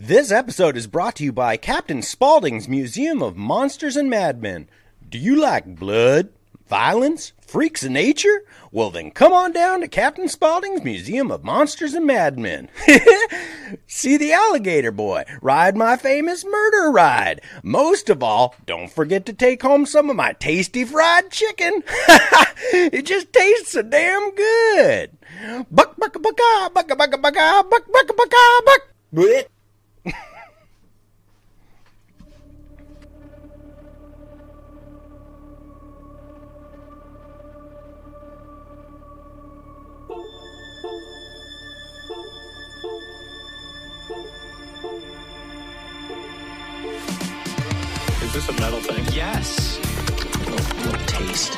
This episode is brought to you by Captain Spaulding's Museum of Monsters and Madmen. Do you like blood, violence, freaks of nature? Well, then come on down to Captain Spaulding's Museum of Monsters and Madmen. See the alligator boy, ride my famous murder ride. Most of all, don't forget to take home some of my tasty fried chicken. it just tastes so damn good. Buck, buck, buck, ah, buck, buck, buck, ah, buck, buck, buck, ah, buck, buck, buck. Blech. A metal thing? Yes. Little taste.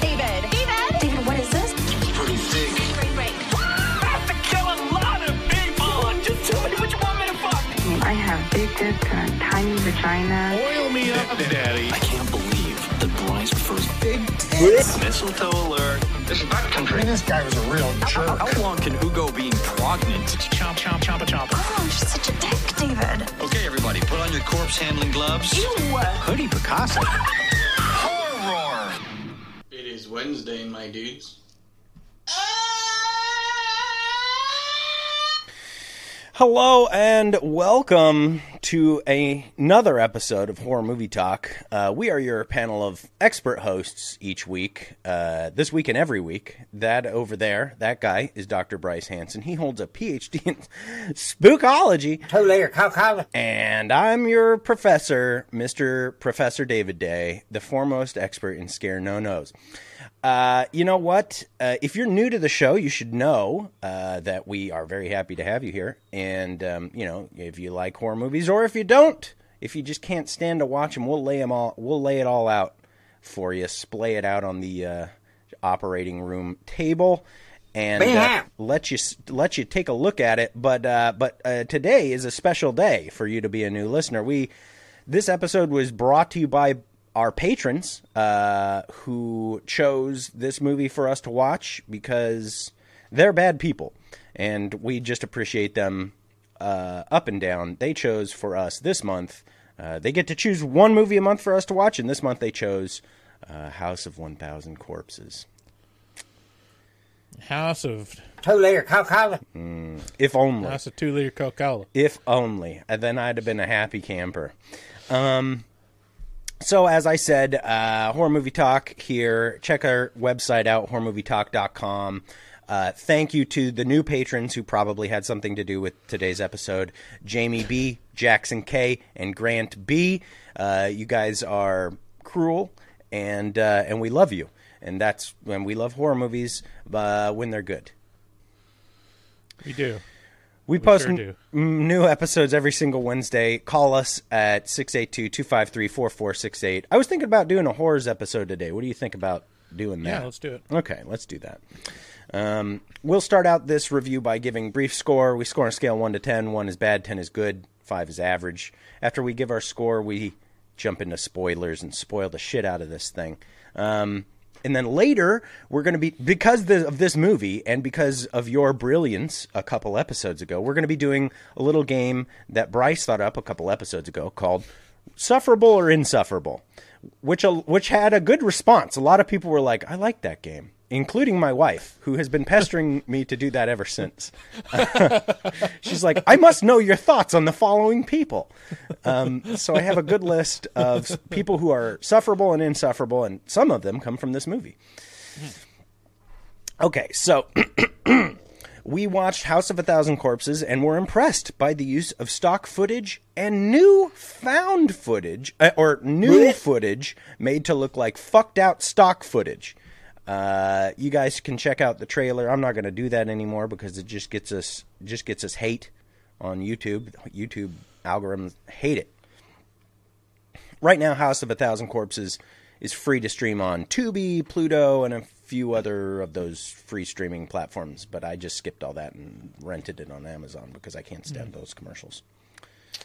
David. David. David, what is this? Pretty thick. Great break. I have to kill a lot of people. Just tell me what you want me to fuck. I have big tits and a tiny vagina. Oil me up, daddy. I can't believe that Bryce prefers big tits. Mistletoe alert. This is backcountry. This guy was a real jerk. How long can Hugo be pregnant? Chomp, chomp, chomp, chomp. Oh, she's such a dick, David. Okay, everybody, put on your corpse handling gloves. Ew. Hoodie Picasso. Horror. It is Wednesday, my dudes. Ah! Hello and welcome to a, another episode of Horror Movie Talk. Uh, we are your panel of expert hosts each week, uh, this week and every week. That over there, that guy is Dr. Bryce Hanson. He holds a PhD in spookology, Two and I'm your professor, Mr. Professor David Day, the foremost expert in scare no nos. Uh, you know what? Uh, if you're new to the show, you should know uh, that we are very happy to have you here. And um, you know, if you like horror movies, or if you don't, if you just can't stand to watch them, we'll lay them all. We'll lay it all out for you. Splay it out on the uh, operating room table, and uh, let you let you take a look at it. But uh, but uh, today is a special day for you to be a new listener. We this episode was brought to you by our patrons uh, who chose this movie for us to watch because they're bad people, and we just appreciate them uh, up and down. They chose for us this month. Uh, they get to choose one movie a month for us to watch, and this month they chose uh, House of One Thousand Corpses. House of Two later Coca-Cola. If only. House of two liter Coca Cola. If only. And then I'd have been a happy camper. Um, so, as I said, uh, Horror Movie Talk here. Check our website out, horrormovietalk.com. Uh, thank you to the new patrons who probably had something to do with today's episode Jamie B., Jackson K., and Grant B. Uh, you guys are cruel, and, uh, and we love you. And that's when we love horror movies uh, when they're good. We do. We post sure n- new episodes every single Wednesday. Call us at 682-253-4468. I was thinking about doing a horrors episode today. What do you think about doing that? Yeah, let's do it. Okay, let's do that. Um, we'll start out this review by giving brief score. We score on a scale 1 to 10. 1 is bad, 10 is good, 5 is average. After we give our score, we jump into spoilers and spoil the shit out of this thing. Um, and then later, we're going to be, because of this movie and because of your brilliance a couple episodes ago, we're going to be doing a little game that Bryce thought up a couple episodes ago called Sufferable or Insufferable, which, uh, which had a good response. A lot of people were like, I like that game, including my wife, who has been pestering me to do that ever since. She's like, I must know your thoughts on the following people. Um, so I have a good list of people who are sufferable and insufferable, and some of them come from this movie. Okay, so we watched House of a Thousand Corpses and were impressed by the use of stock footage and new found footage, uh, or new footage made to look like fucked out stock footage. Uh, you guys can check out the trailer. I'm not going to do that anymore because it just gets us just gets us hate on YouTube. YouTube algorithms hate it. Right now, House of a Thousand Corpses is free to stream on Tubi, Pluto, and a few other of those free streaming platforms. But I just skipped all that and rented it on Amazon because I can't stand those commercials.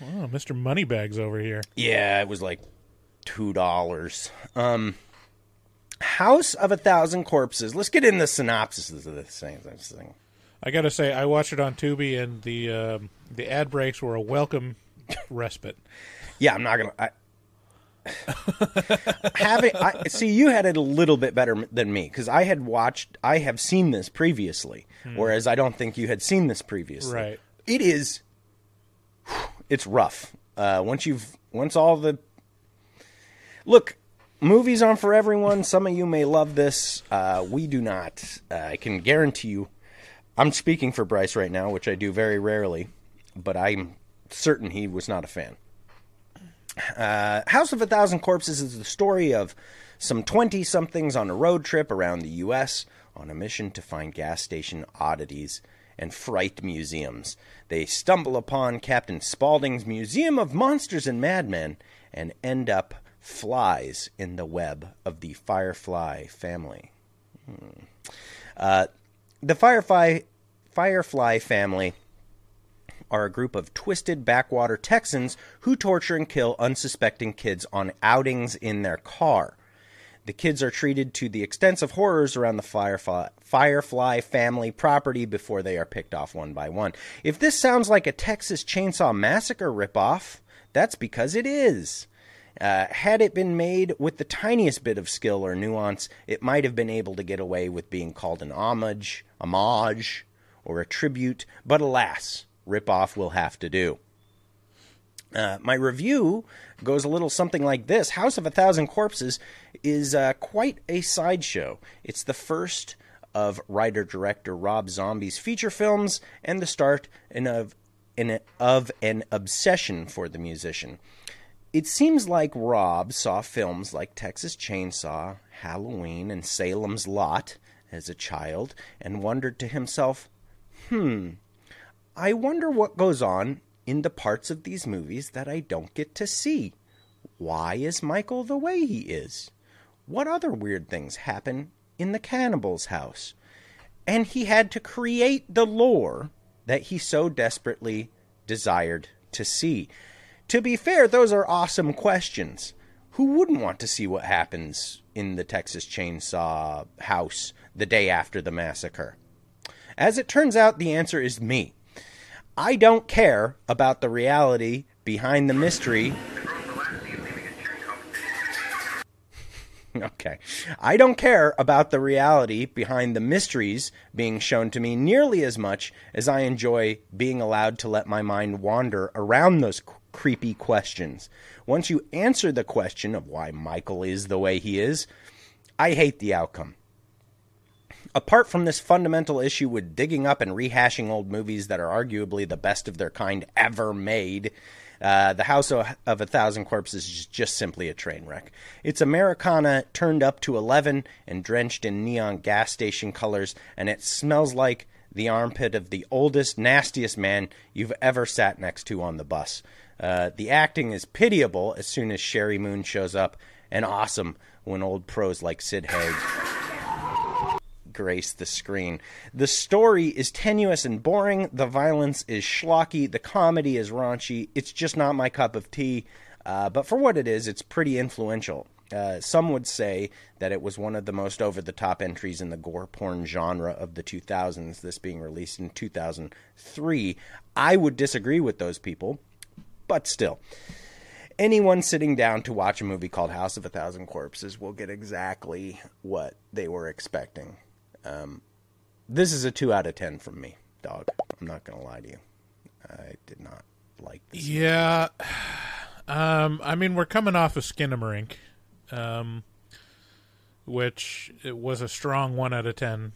Oh, Mr. Moneybags over here. Yeah, it was like two dollars. Um, House of a Thousand Corpses. Let's get in the synopsis of this thing. This thing. I got to say, I watched it on Tubi, and the um, the ad breaks were a welcome respite. Yeah, I'm not gonna. I, having I, see you had it a little bit better than me because I had watched. I have seen this previously, whereas I don't think you had seen this previously. Right. It is. It's rough. Uh, once you've once all the look movies on for everyone. Some of you may love this. Uh, we do not. Uh, I can guarantee you. I'm speaking for Bryce right now, which I do very rarely, but I'm certain he was not a fan. Uh, House of a Thousand Corpses is the story of some 20 somethings on a road trip around the U.S. on a mission to find gas station oddities and fright museums. They stumble upon Captain Spaulding's Museum of Monsters and Madmen and end up flies in the web of the Firefly family. Hmm. Uh, the Firefly, Firefly family are a group of twisted backwater Texans who torture and kill unsuspecting kids on outings in their car. The kids are treated to the extensive horrors around the Firefly, Firefly family property before they are picked off one by one. If this sounds like a Texas Chainsaw Massacre ripoff, that's because it is. Uh, had it been made with the tiniest bit of skill or nuance, it might have been able to get away with being called an homage, homage, or a tribute, but alas, ripoff will have to do. Uh, my review goes a little something like this House of a Thousand Corpses is uh, quite a sideshow. It's the first of writer director Rob Zombie's feature films and the start in in a, of an obsession for the musician. It seems like Rob saw films like Texas Chainsaw, Halloween, and Salem's Lot as a child and wondered to himself, hmm, I wonder what goes on in the parts of these movies that I don't get to see. Why is Michael the way he is? What other weird things happen in the cannibal's house? And he had to create the lore that he so desperately desired to see. To be fair, those are awesome questions. Who wouldn't want to see what happens in the Texas Chainsaw house the day after the massacre? As it turns out, the answer is me. I don't care about the reality behind the mystery. Okay. I don't care about the reality behind the mysteries being shown to me nearly as much as I enjoy being allowed to let my mind wander around those creepy questions. Once you answer the question of why Michael is the way he is, I hate the outcome apart from this fundamental issue with digging up and rehashing old movies that are arguably the best of their kind ever made, uh, The House of, a Thousand Corpses is just simply a train wreck. It's Americana turned up to 11 and drenched in neon gas station colors, and it smells like the armpit of the oldest, nastiest man you've ever sat next to on the bus. Uh, the acting is pitiable as soon as Sheri Moon shows up, and awesome when old pros like Sid Haig grace the screen. The story is tenuous and boring. The violence is schlocky. The comedy is raunchy. It's just not my cup of tea. Uh, but for what it is, it's pretty influential. Uh, some would say that it was one of the most over the top entries in the gore porn genre of the 2000s, this being released in 2003. I would disagree with those people, but still. Anyone sitting down to watch a movie called House of a Thousand Corpses will get exactly what they were expecting. Um, this is a 2 out of 10 from me, dog. I'm not going to lie to you. I did not like this. Yeah. Um, I mean, we're coming off of Skinamarink, um, which it was a strong one out of ten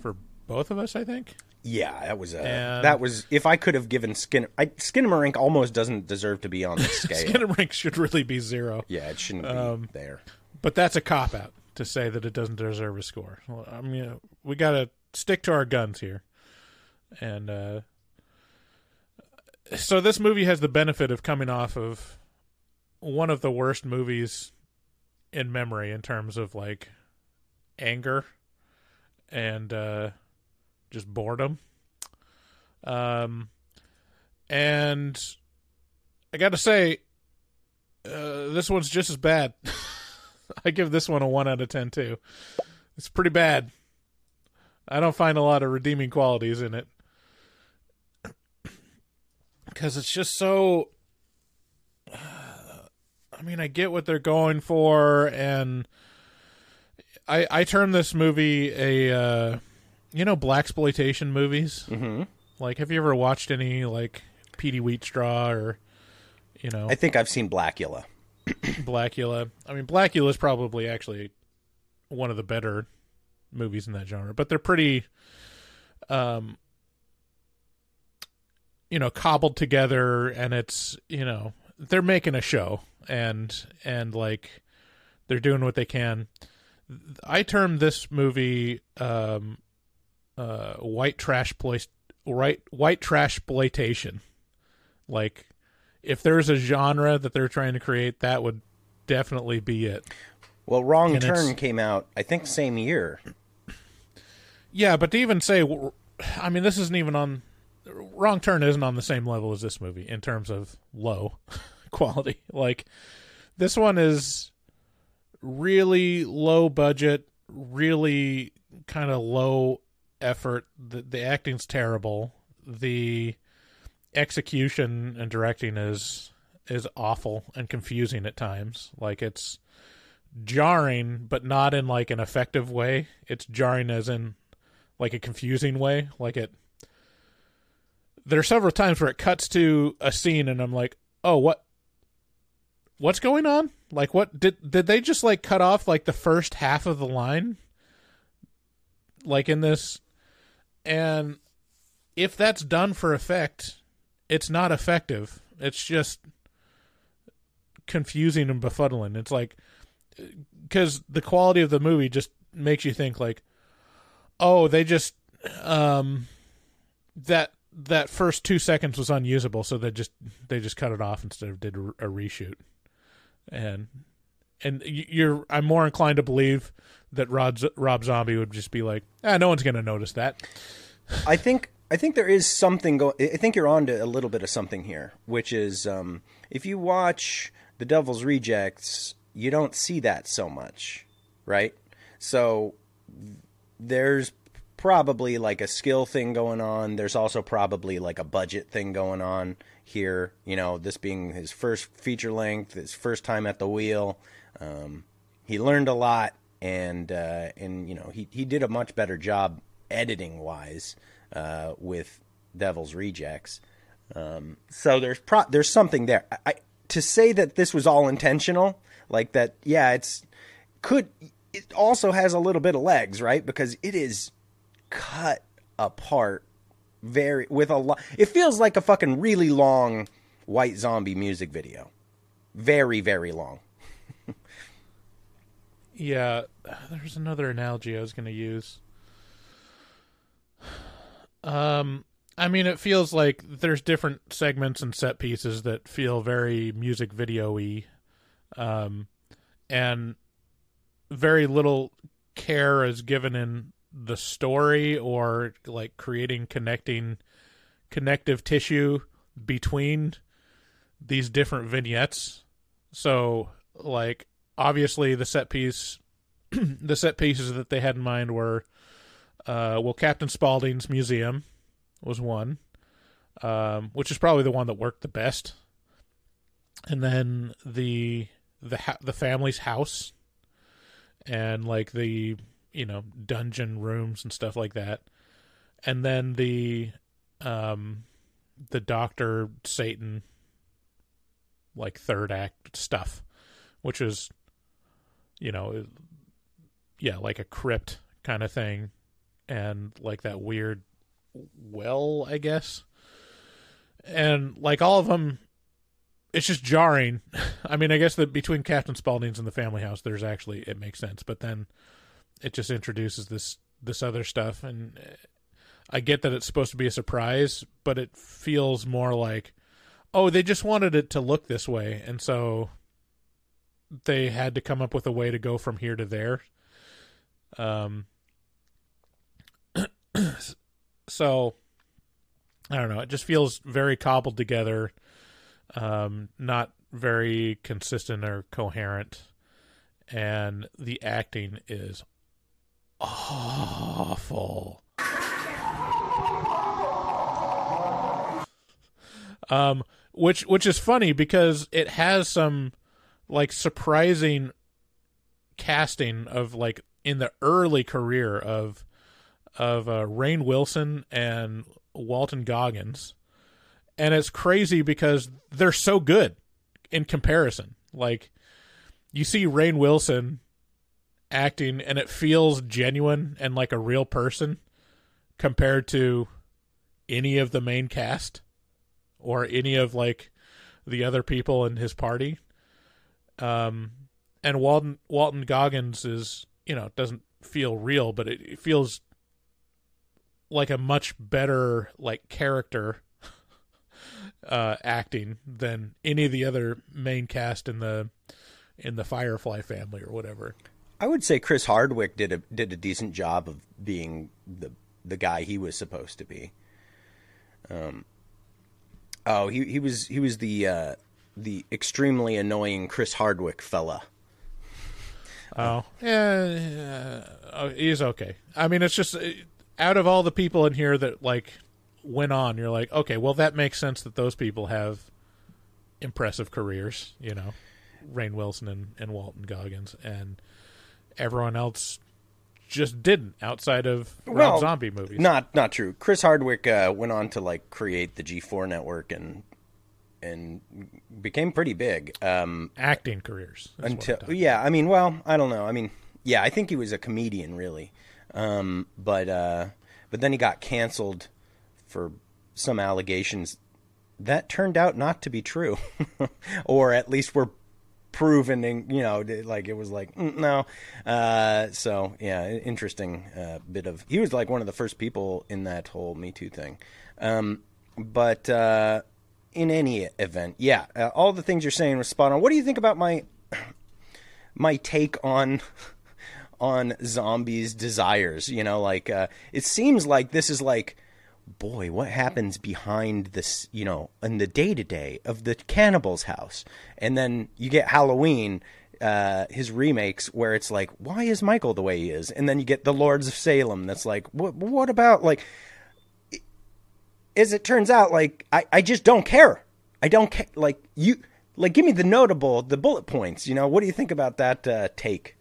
for both of us. I think. Yeah, that was a And- that was if I could have given Skin I, Skinamarink almost doesn't deserve to be on this scale. Skinamarink should really be zero, yeah, it shouldn't be Um, there. but that's a cop out to say that it doesn't deserve a score. Well, I mean, we got to stick to our guns here, and uh, so this movie has the benefit of coming off of one of the worst movies in memory in terms of like anger and uh, just boredom. Um, and I got to say, uh, this one's just as bad. I give this one a one out of ten too. It's pretty bad. I don't find a lot of redeeming qualities in it because it's just so. I mean, I get what they're going for, and I I term this movie a uh, you know black exploitation movies. Mm-hmm. Like, have you ever watched any like Petey Wheatstraw or you know I think I've seen Blackula. Blackula? I mean, Blackula is probably actually one of the better movies in that genre, but they're pretty, um, you know, cobbled together, and it's you know they're making a show, and and like they're doing what they can. I term this movie um, uh, white trash place right white trash exploitation. Like, if there's a genre that they're trying to create, that would definitely be it. Well, Wrong And Turn came out, I think, same year. Yeah, but to even say, I mean, this isn't even on. Wrong Turn isn't on the same level as this movie in terms of low quality. Like, this one is really low budget, really kind of low effort. The, the acting's terrible. The execution and directing is is awful and confusing at times. Like it's jarring, but not in like an effective way. It's jarring as in like a confusing way. Like it. There are several times where it cuts to a scene, and I'm like, "Oh, what? What's going on? Like, what did did they just like cut off like the first half of the line? Like in this, and if that's done for effect, it's not effective. It's just confusing and befuddling. It's like because the quality of the movie just makes you think like, oh, they just um that that first two seconds was unusable, so they just they just cut it off instead of did a, reshoot, and and you're I'm more inclined to believe that Rob Rob Zombie would just be like, ah, no one's gonna notice that. I think I think there is something going. I think you're on to a little bit of something here, which is um, if you watch The Devil's Rejects, you don't see that so much, right? So there's probably like a skill thing going on. There's also probably like a budget thing going on here. You know, this being his first feature length, his first time at the wheel. Um, he learned a lot, and uh, and you know he he did a much better job editing wise uh, with Devil's Rejects. Um, so there's pro- there's something there. I, I, to say that this was all intentional, like that, yeah, it's could it also has a little bit of legs, right? Because it is cut apart very with a lot. It feels like a fucking really long White Zombie music video, very very long. Yeah, there's another analogy I was going to use. Um, I mean, it feels like there's different segments and set pieces that feel very music video-y, um, and very little care is given in the story or like creating connecting connective tissue between these different vignettes. So, like, obviously, the set piece, the set pieces that they had in mind were, uh, well, Captain Spaulding's museum was one, um, which is probably the one that worked the best, and then the the ha- the family's house, and like the you know dungeon rooms and stuff like that, and then the um the Doctor Satan like third act stuff, which is, you know, yeah, like a crypt kind of thing, and like that weird well, I guess, and like all of them, it's just jarring. I mean, I guess that between Captain Spaulding's and the Family House, there's actually it makes sense, but then it just introduces this this other stuff, and eh, I get that it's supposed to be a surprise, but it feels more like oh, they just wanted it to look this way, and so they had to come up with a way to go from here to there. Um, so I don't know. It just feels very cobbled together, um, not very consistent or coherent, and the acting is awful. Um, which which is funny because it has some like surprising casting of like in the early career of of uh, Rainn Wilson and Walton Goggins, and it's crazy because they're so good in comparison. Like you see Rainn Wilson acting, and it feels genuine and like a real person compared to any of the main cast or any of like the other people in his party. Um, and Walton Walton Goggins is you know doesn't feel real, but it, it feels like a much better like character uh, acting than any of the other main cast in the in the Firefly family or whatever. I would say Chris Hardwick did a did a decent job of being the the guy he was supposed to be. Um. Oh, he he was he was the uh, the extremely annoying Chris Hardwick fella. Oh, yeah, yeah, oh, he's okay. I mean, it's just uh, out of all the people in here that like went on, you're like, okay, well, that makes sense that those people have impressive careers. You know, Rainn Wilson and, and Walton Goggins, and everyone else just didn't outside of Rob Well, Zombie movies. Not not true. Chris Hardwick uh, went on to like create the G4 network and and became pretty big. Um, acting careers. is what I'm until yeah, I mean, well, I don't know. I mean, yeah, I think he was a comedian really, um, but uh, but then he got canceled for some allegations that turned out not to be true, or at least were proven. In, you know, like it was like mm, no. Uh, so yeah, interesting uh, bit of. He was like one of the first people in that whole Me Too thing, um, but. Uh, in any event, yeah, uh, all the things you're saying was spot on. What do you think about my my take on on zombies' desires? You know, like uh, it seems like this is like, boy, what happens behind this? You know, in the day to day of the cannibal's house, and then you get Halloween. Uh, his remakes where it's like, why is Michael the way he is? And then you get the Lords of Salem. That's like, what? What about like? As it turns out, like I, I just don't care. I don't care. Like you, like give me the notable, the bullet points. You know, what do you think about that uh, take?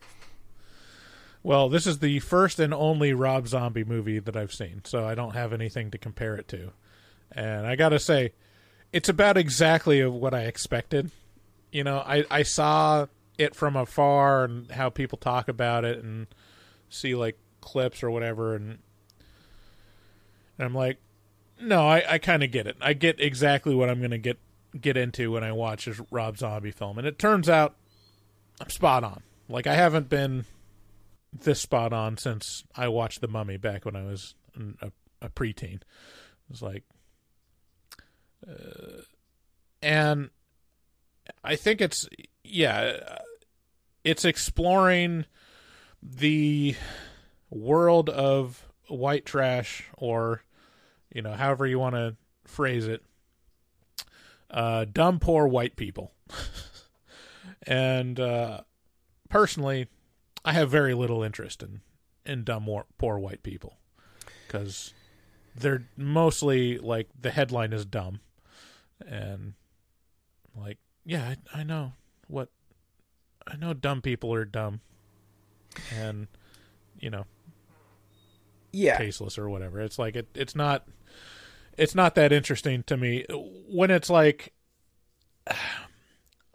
Well, this is the first and only Rob Zombie movie that I've seen, so I don't have anything to compare it to. And I got to say, it's about exactly what I expected. You know, I, I saw it from afar and how people talk about it and see like clips or whatever, and, and I'm like, no, I, I kind of get it. I get exactly what I'm going to get get into when I watch this Rob Zombie film, and it turns out I'm spot on. Like I haven't been this spot on since I watched The Mummy back when I was a, a preteen. It was like, uh, and I think it's yeah, it's exploring the world of white trash, or you know, however you want to phrase it, uh, dumb poor white people, and uh, personally. I have very little interest in in dumb poor white people because they're mostly like the headline is dumb, and like yeah, I, I know what I know. Dumb people are dumb, and you know, Yeah, tasteless or whatever. It's like it. It's not. It's not that interesting to me when it's like.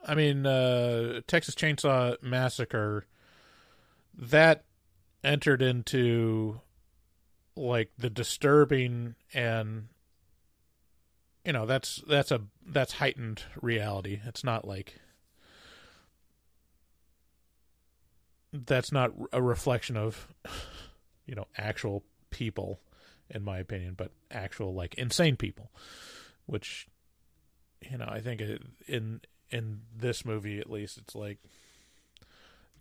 I mean, uh, Texas Chainsaw Massacre that entered into like the disturbing and you know that's that's a that's heightened reality it's not like that's not a reflection of you know actual people in my opinion but actual like insane people which you know i think in in this movie at least it's like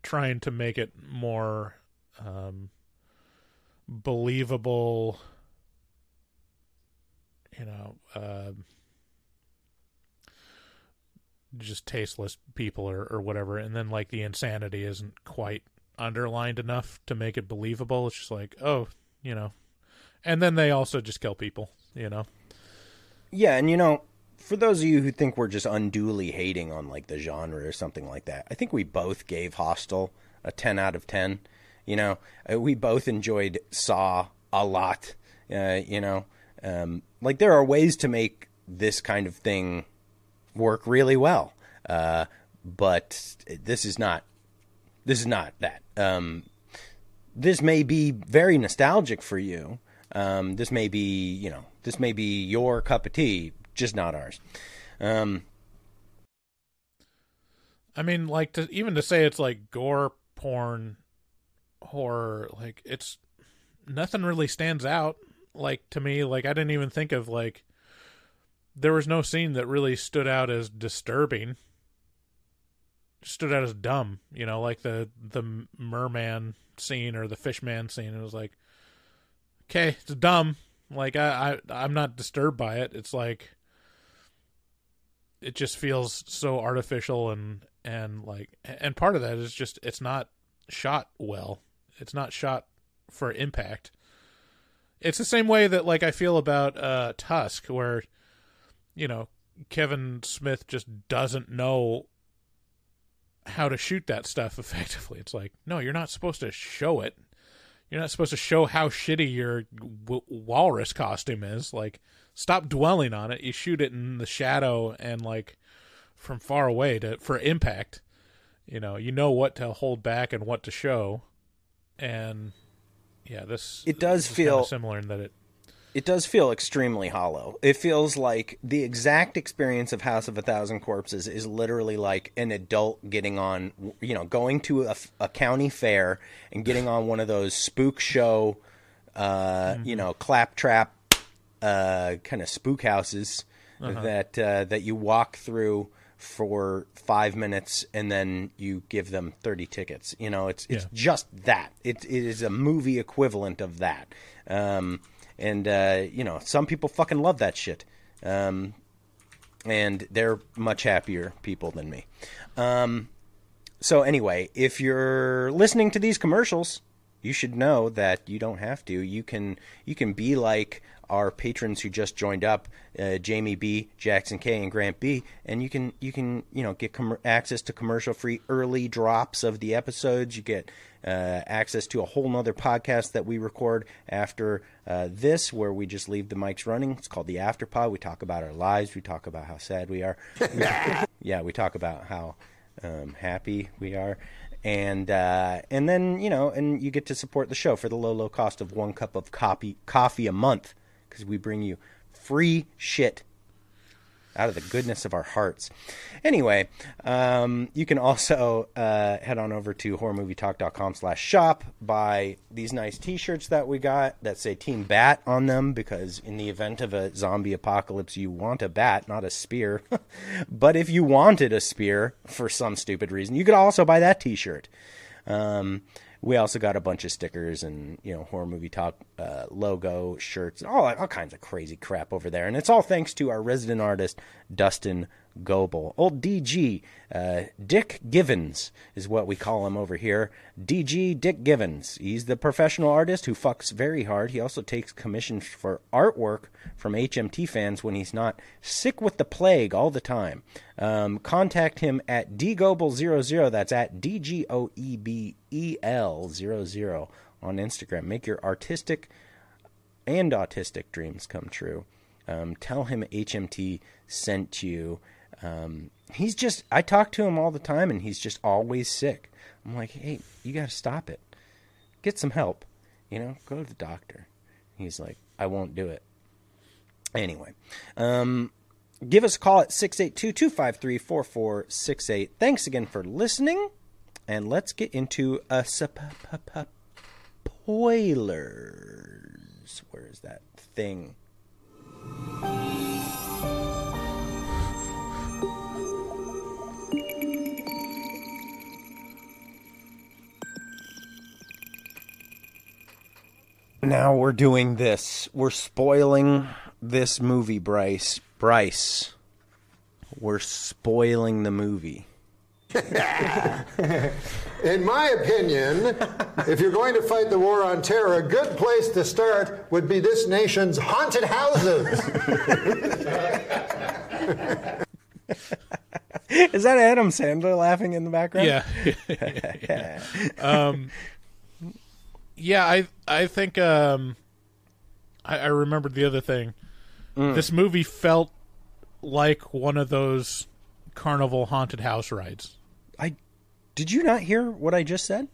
trying to make it more um, believable. You know, uh, just tasteless people or, or whatever, and then like the insanity isn't quite underlined enough to make it believable. It's just like, oh, you know. And then they also just kill people, you know. Yeah, and you know, for those of you who think we're just unduly hating on like the genre or something like that, I think we both gave Hostel a 10 out of 10. You know, uh, we both enjoyed Saw a lot. Uh, you know, um, like there are ways to make this kind of thing work really well. Uh, but this is not this is not that. Um, this may be very nostalgic for you. Um, this may be, you know, this may be your cup of tea, just not ours. Um, I mean, like to even to say it's like gore porn horror, like it's nothing really stands out. Like to me, like I didn't even think of like there was no scene that really stood out as disturbing. Stood out as dumb, you know, like the the merman scene or the fishman scene. It was like, okay, it's dumb. Like I, I I'm not disturbed by it. It's like it just feels so artificial and and like and part of that is just it's not shot well. It's not shot for impact. It's the same way that like I feel about uh Tusk where you know Kevin Smith just doesn't know how to shoot that stuff effectively. It's like, no, you're not supposed to show it. You're not supposed to show how shitty your w- walrus costume is. Like, stop dwelling on it. You shoot it in the shadow and like from far away to for impact. You know, you know what to hold back and what to show. And yeah, this It does this feel- similar in that it it does feel extremely hollow. It feels like the exact experience of House of a Thousand Corpses is literally like an adult getting on, you know, going to a, a county fair and getting on one of those spook show, uh, you know, claptrap, uh, kind of spook houses that uh, that you walk through for five minutes and then you give them 30 tickets. You know it's it's Yeah. just that. It, it is a movie equivalent of that. Um, and uh, you know some people fucking love that shit. Um, and they're much happier people than me. Um, so anyway if you're listening to these commercials you should know that you don't have to. You can you can be like our patrons who just joined up uh, Jamie B Jackson K and Grant B. And you can you can you know get com- access to commercial free early drops of the episodes. You get uh, access to a whole nother podcast that we record after uh, this where we just leave the mics running. It's called the afterpod we talk about our lives. We talk about how sad we are. Yeah we talk about how um, happy we are. And uh, and then you know and you get to support the show for the low low cost of one cup of coffee coffee a month because we bring you free shit out of the goodness of our hearts. Anyway, um, you can also uh, head on over to horrormovietalk.com slash shop, buy these nice t-shirts that we got that say Team Bat on them because in the event of a zombie apocalypse, you want a bat, not a spear. but if you wanted a spear for some stupid reason, you could also buy that t-shirt. Um, we also got a bunch of stickers and you know horror movie talk uh, logo shirts and all all kinds of crazy crap over there. And it's all thanks to our resident artist dustin goebel. Old dg uh, dick givens is what we call him over here. Dg dick givens. He's the professional artist who fucks very hard. He also takes commissions for artwork from hmt fans when he's not sick with the plague all the time. Um, contact him at dgoebel00 that's at d-g-o-e-b-e-l 00 on instagram. Make your artistic and autistic dreams come true. Um, tell him HMT sent you. Um, he's just, I talk to him all the time and he's just always sick. I'm like, hey, you got to stop it. Get some help. You know, go to the doctor. He's like, I won't do it. Anyway, um, give us a call at 682 253 4468. Thanks again for listening. And let's get into a spoilers. Where is that thing? Now we're doing this. We're spoiling this movie, Bryce. Bryce. We're spoiling the movie. In my opinion, if you're going to fight the war on terror, a good place to start would be this nation's haunted houses. Is that Adam Sandler laughing in the background? Yeah. yeah. um, yeah, I I think um, I, I remembered the other thing. This movie felt like one of those carnival haunted house rides. I did you not hear what I just said?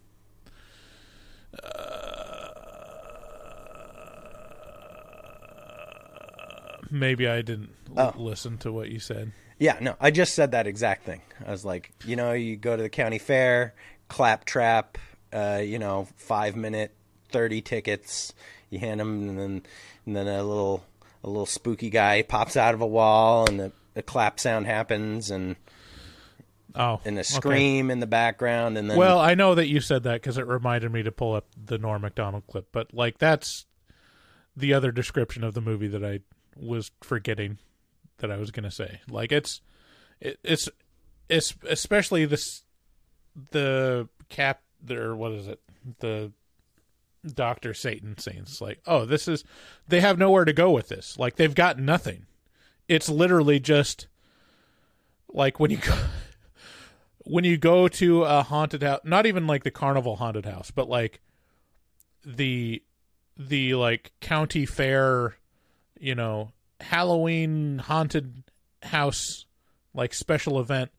Maybe I didn't l- Oh. listen to what you said. Yeah, no, I just said that exact thing. I was like, you know, you go to the county fair, clap trap, uh, you know, five minute, thirty tickets. You hand them, and then and then a little a little spooky guy pops out of a wall, and the, the clap sound happens, and Oh, and a okay. scream in the background, and then Well, I know that you said that because it reminded me to pull up the Norm Macdonald clip, but like that's the other description of the movie that I was forgetting that I was going to say. Like it's it, it's it's especially this the cap or what is it the Doctor Satan scenes like oh this is they have nowhere to go with this like they've got nothing. It's literally just like when you go when you go to a haunted house not even like the carnival haunted house but like the the like county fair you know halloween haunted house like special event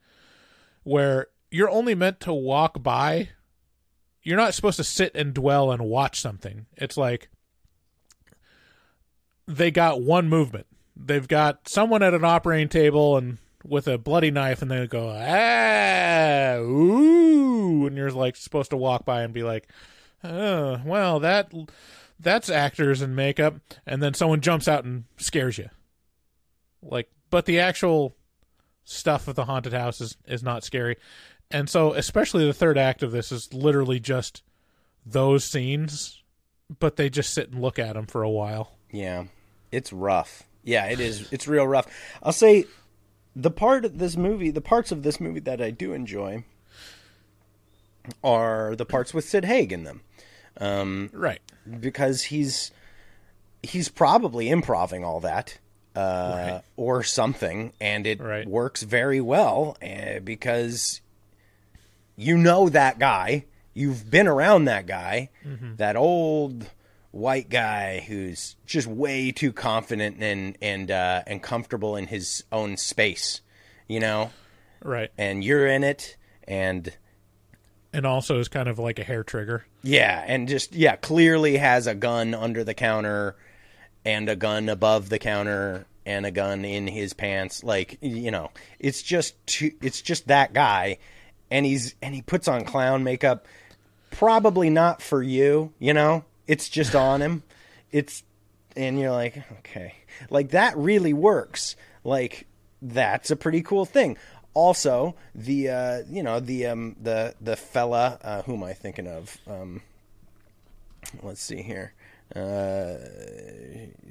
where you're only meant to walk by you're not supposed to sit and dwell and watch something. It's like they got one movement. They've got someone at an operating table and with a bloody knife and they go ah ooh and you're like supposed to walk by and be like oh well that that's actors and makeup and then someone jumps out and scares you. Like but the actual stuff of the haunted house is, is not scary and so especially the third act of this is literally just those scenes but they just sit and look at them for a while Yeah, it's rough. Yeah, it is. It's real rough. I'll say the part of this movie, the parts of this movie that I do enjoy, are the parts with Sid Haig in them, um, right because he's he's probably improving all that. Uh, Right. or something, and it Right. works very well uh, because you know that guy. You've been around that guy, that old white guy who's just way too confident and and uh, and comfortable in his own space, you know. right And you're in it, and and also is kind of like a hair trigger yeah, and just yeah, clearly has a gun under the counter, and a gun above the counter, and a gun in his pants. Like you know, it's just too, it's just that guy, and he's and he puts on clown makeup. Probably not for you, you know. It's just on him. It's and you're like, okay, like that really works. Like that's a pretty cool thing. Also, the uh, you know the um, the the fella uh, who am I thinking of? Um, let's see here. Uh,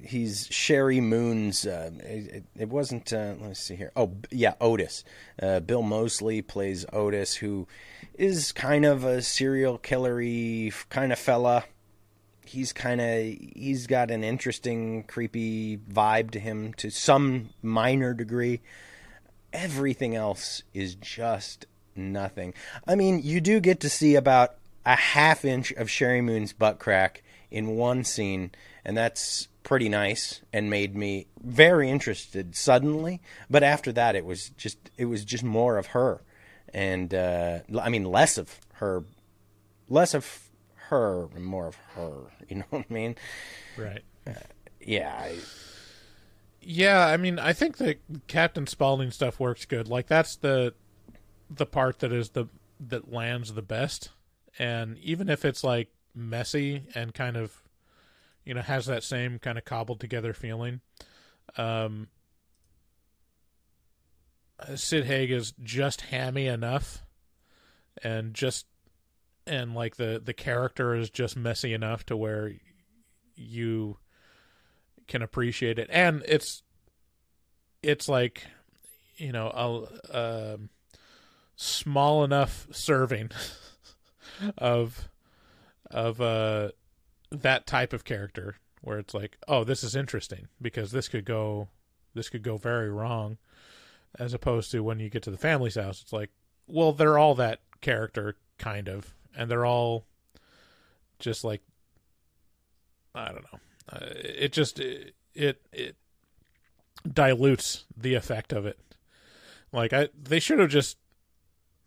he's Sheri Moon's. Uh, it, it wasn't. Uh, let me see here. Oh, yeah, Otis. Uh, Bill Moseley plays Otis, who is kind of a serial killery kind of fella. He's kind of he's got an interesting, creepy vibe to him to some minor degree. Everything else is just nothing. I mean, you do get to see about a half inch of Sheri Moon's butt crack in one scene, and that's pretty nice and made me very interested suddenly. But after that, it was just it was just more of her, and uh, I mean less of her, less of her and more of her. You know what I mean? right Yeah. I, Yeah, I mean, I think the Captain Spaulding stuff works good. Like that's the the part that is the that lands the best. And even if it's like messy and kind of you know has that same kind of cobbled together feeling, um Sid Haig is just hammy enough and just and like the the character is just messy enough to where you can appreciate it. And it's it's like you know a, um small enough serving of of uh that type of character where it's like, oh, this is interesting because this could go this could go very wrong as opposed to when you get to the family's house it's like, well, they're all that character kind of and they're all just like I don't know. Uh, it just it, it it dilutes the effect of it. Like I they should have just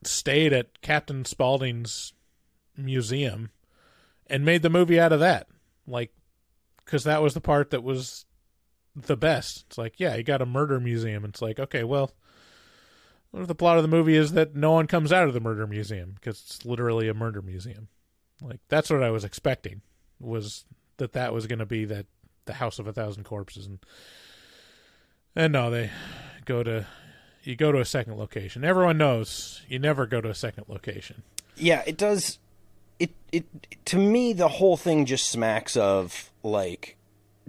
stayed at Captain Spaulding's museum and made the movie out of that. Like cuz that was the part that was the best. It's like, yeah, you got a murder museum. It's like, okay, well, the plot of the movie is that no one comes out of the murder museum because it's literally a murder museum. Like that's what I was expecting was that that was going to be that the house of a thousand corpses and and no, they go to you go to a second location. Everyone knows you never go to a second location. Yeah, it does. It it to me the whole thing just smacks of like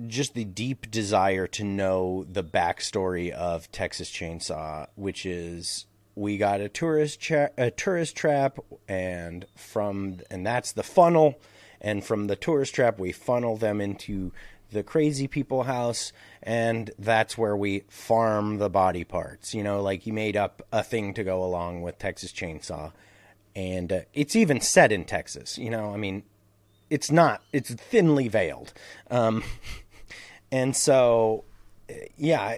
just the deep desire to know the backstory of Texas Chainsaw, which is we got a tourist a tourist trap, and from and that's the funnel, and from the tourist trap we funnel them into the crazy people house, and that's where we farm the body parts. You know, like he made up a thing to go along with Texas Chainsaw, and uh, it's even set in Texas. You know, I mean, it's not. It's thinly veiled, um, and so uh, yeah,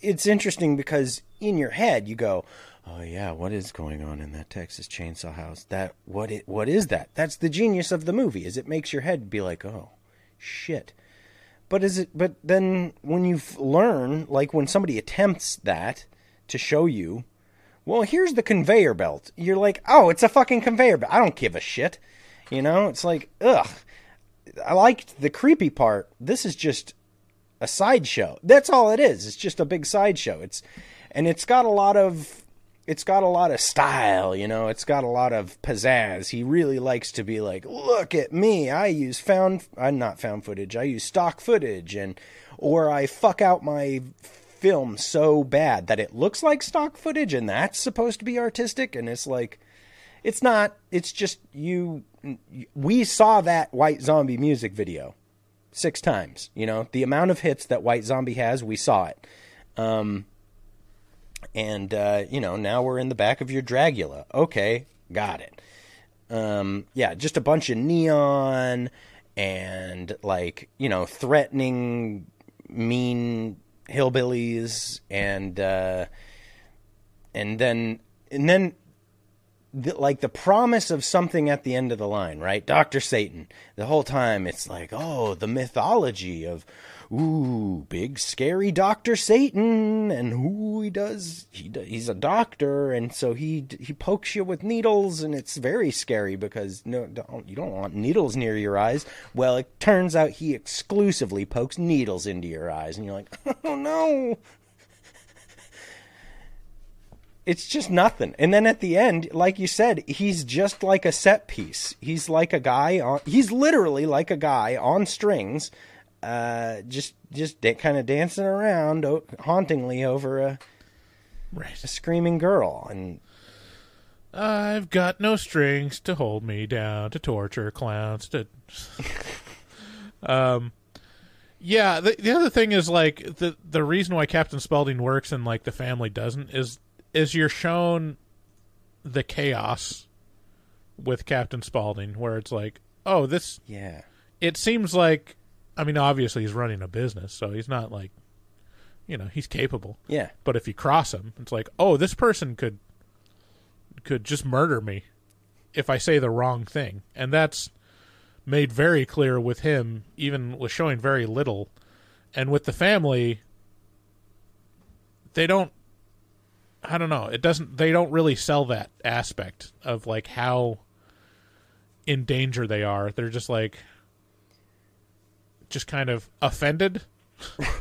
it's interesting because in your head you go, "Oh yeah, what is going on in that Texas Chainsaw House? That what it what is that? That's the genius of the movie. Is it makes your head be like, "Oh, shit." But is it but then when you learn like when somebody attempts that to show you, well, here's the conveyor belt. You're like, "Oh, it's a fucking conveyor belt. I don't give a shit." You know? It's like, "Ugh." I liked the creepy part. This is just a sideshow. That's all it is. It's just a big sideshow. It's and it's got a lot of it's got a lot of style, you know. It's got a lot of pizzazz. He really likes to be like, "Look at me. I use found I'm not found footage. I use stock footage and or I fuck out my film so bad that it looks like stock footage and that's supposed to be artistic and it's like it's not. It's just you we saw that White Zombie music video six times. You know, the amount of hits that White Zombie has, we saw it. Um, and, uh, you know, now we're in the back of your Dragula. Okay, got it. Um, yeah, just a bunch of neon and, like, you know, threatening, mean hillbillies and, uh, and then, and then the, like the promise of something at the end of the line, right? Dr. Satan. The whole time it's like, oh, the mythology of ooh, big scary Dr. Satan and who he does he he's a doctor and so he he pokes you with needles and it's very scary because no don't, you don't want needles near your eyes. Well, it turns out he exclusively pokes needles into your eyes and you're like, "Oh no." It's just nothing. And then at the end, like you said, he's just like a set piece. He's like a guy on. He's literally like a guy on strings, uh, just just da- kind of dancing around o- hauntingly over a, Right. a screaming girl. And I've got no strings to hold me down to torture clowns to um yeah the, the other thing is like the the reason why captain spaulding works and like the family doesn't is is you're shown the chaos with captain spaulding where it's like oh this yeah, it seems like i mean obviously he's running a business so he's not like you know he's capable. Yeah, but if you cross him, it's like, oh, this person could could just murder me if I say the wrong thing, and that's made very clear with him, even with showing very little, and with the family, they don't. I don't know. It doesn't. They don't really sell that aspect of like how in danger they are. They're just like, just kind of offended,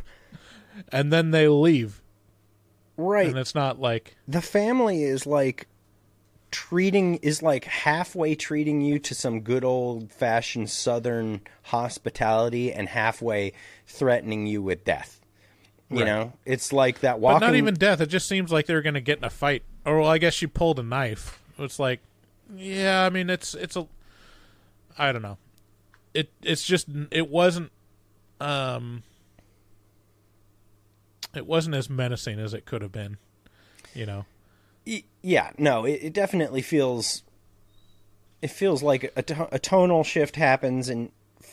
and then they leave right. and it's not like the family is like treating is like halfway treating you to some good old fashioned southern hospitality and halfway threatening you with death. You Right. know, it's like that walking. but not even death it just seems like they're going to get in a fight or well, I guess she pulled a knife. It's like, yeah, I mean, it's it's a, I don't know, it it's just it wasn't, um, it wasn't as menacing as it could have been, you know. Yeah, no, it, it definitely feels. It feels like a, a tonal shift happens, and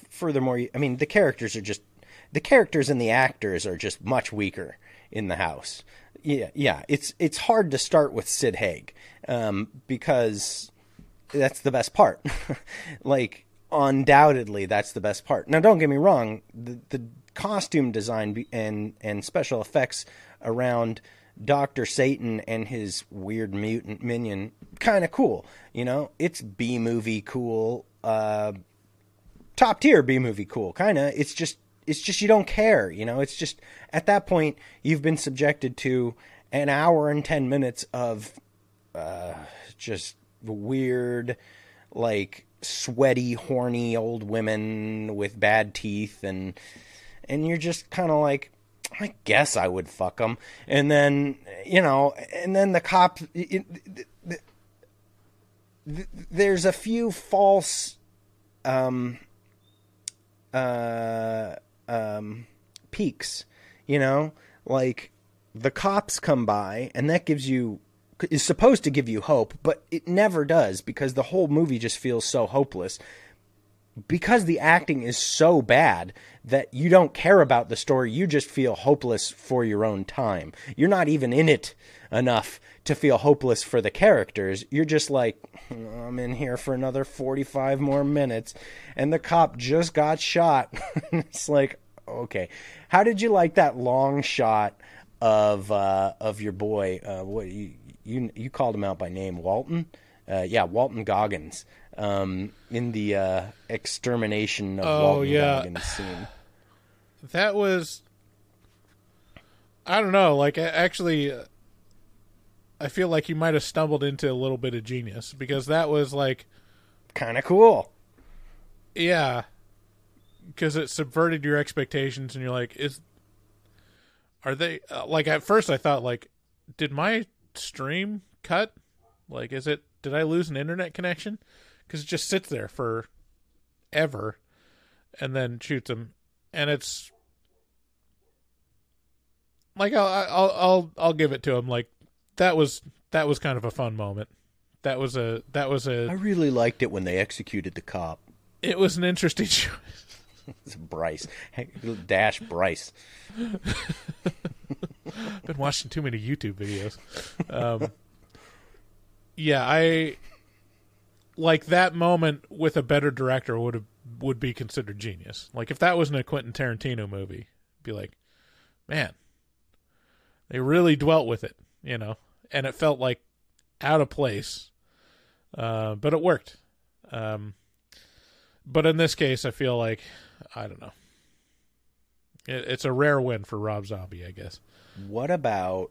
furthermore, I mean, the characters are just the characters and the actors are just much weaker in the house. Yeah, yeah, it's it's hard to start with Sid Haig um, because that's the best part. like undoubtedly, that's the best part. Now, don't get me wrong, the the costume design and and special effects around Doctor Satan and his weird mutant minion kind of cool. You know, it's B movie cool, uh, top tier B movie cool. Kind of. It's just it's just you don't care. You know, it's just at that point you've been subjected to an hour and ten minutes of uh, just weird, like sweaty, horny old women with bad teeth and and you're just kind of like I guess I would fuck them. And then, you know, and then the cop. It, it, there's a few false, um, uh, um, peaks, you know, like the cops come by, and that gives you is supposed to give you hope, but it never does because the whole movie just feels so hopeless because the acting is so bad that you don't care about the story, you just feel hopeless for your own time. You're not even in it enough to feel hopeless for the characters. You're just like, I'm in here for another 45 more minutes, and the cop just got shot. it's like, okay. How did you like that long shot of uh, of your boy? Uh, what you you you called him out by name, Walton? Uh, yeah, Walton Goggins um, in the uh, extermination of Oh, Walton yeah. Goggins scene. That was, I don't know. Like, actually, uh, I feel like you might have stumbled into a little bit of genius because that was like, Kind of cool. yeah, because it subverted your expectations, and you're like, is, are they uh, like? At first, I thought like, did my stream cut? Like, is it? Did I lose an internet connection? Because it just sits there for ever, and then shoots him, and it's like I'll I'll I'll I'll give it to him. Like that was that was kind of a fun moment. That was a that was a I really liked it when they executed the cop. it was an interesting choice. It's Bryce. Dash Bryce. Been watching too many YouTube videos. Um, yeah, I like that moment with a better director would have would be considered genius. Like if that wasn't a Quentin Tarantino movie, be like, man, they really dwelt with it, you know, and it felt like out of place, uh, but it worked. Um, but in this case, I feel like I don't know. It, it's a rare win for Rob Zombie, I guess. What about?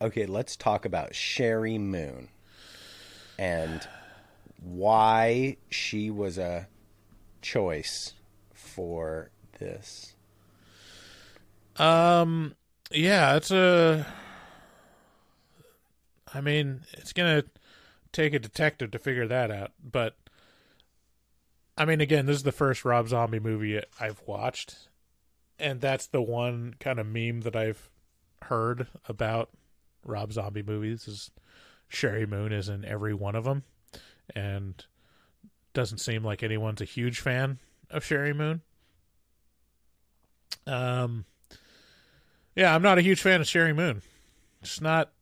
Okay, let's talk about Sheri Moon and why she was a choice for this. Um, yeah, it's a. I mean, it's gonna take a detective to figure that out, but I mean, again, this is the first Rob Zombie movie I've watched, and that's the one kind of meme that I've heard about Rob Zombie movies is Sheri Moon is in every one of them, and doesn't seem like anyone's a huge fan of Sheri Moon. Um, yeah, I'm not a huge fan of Sheri Moon. It's not.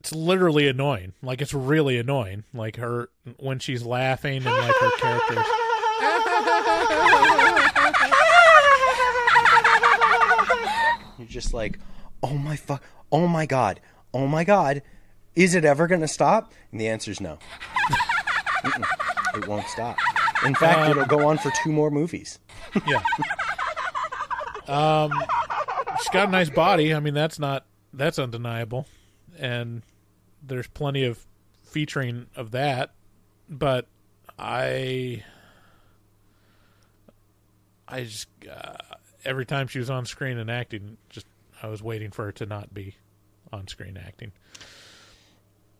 It's literally annoying. Like it's really annoying. Like her when she's laughing and like her characters. You're just like, oh my fuck, oh my god, oh my god, is it ever going to stop? And the answer is no. It won't stop. In fact, it'll go on for two more movies. Yeah. Um, she's got a nice body. I mean, that's not that's undeniable, and there's plenty of featuring of that. But I, I just uh, every time she was on screen and acting, just I was waiting for her to not be on-screen acting.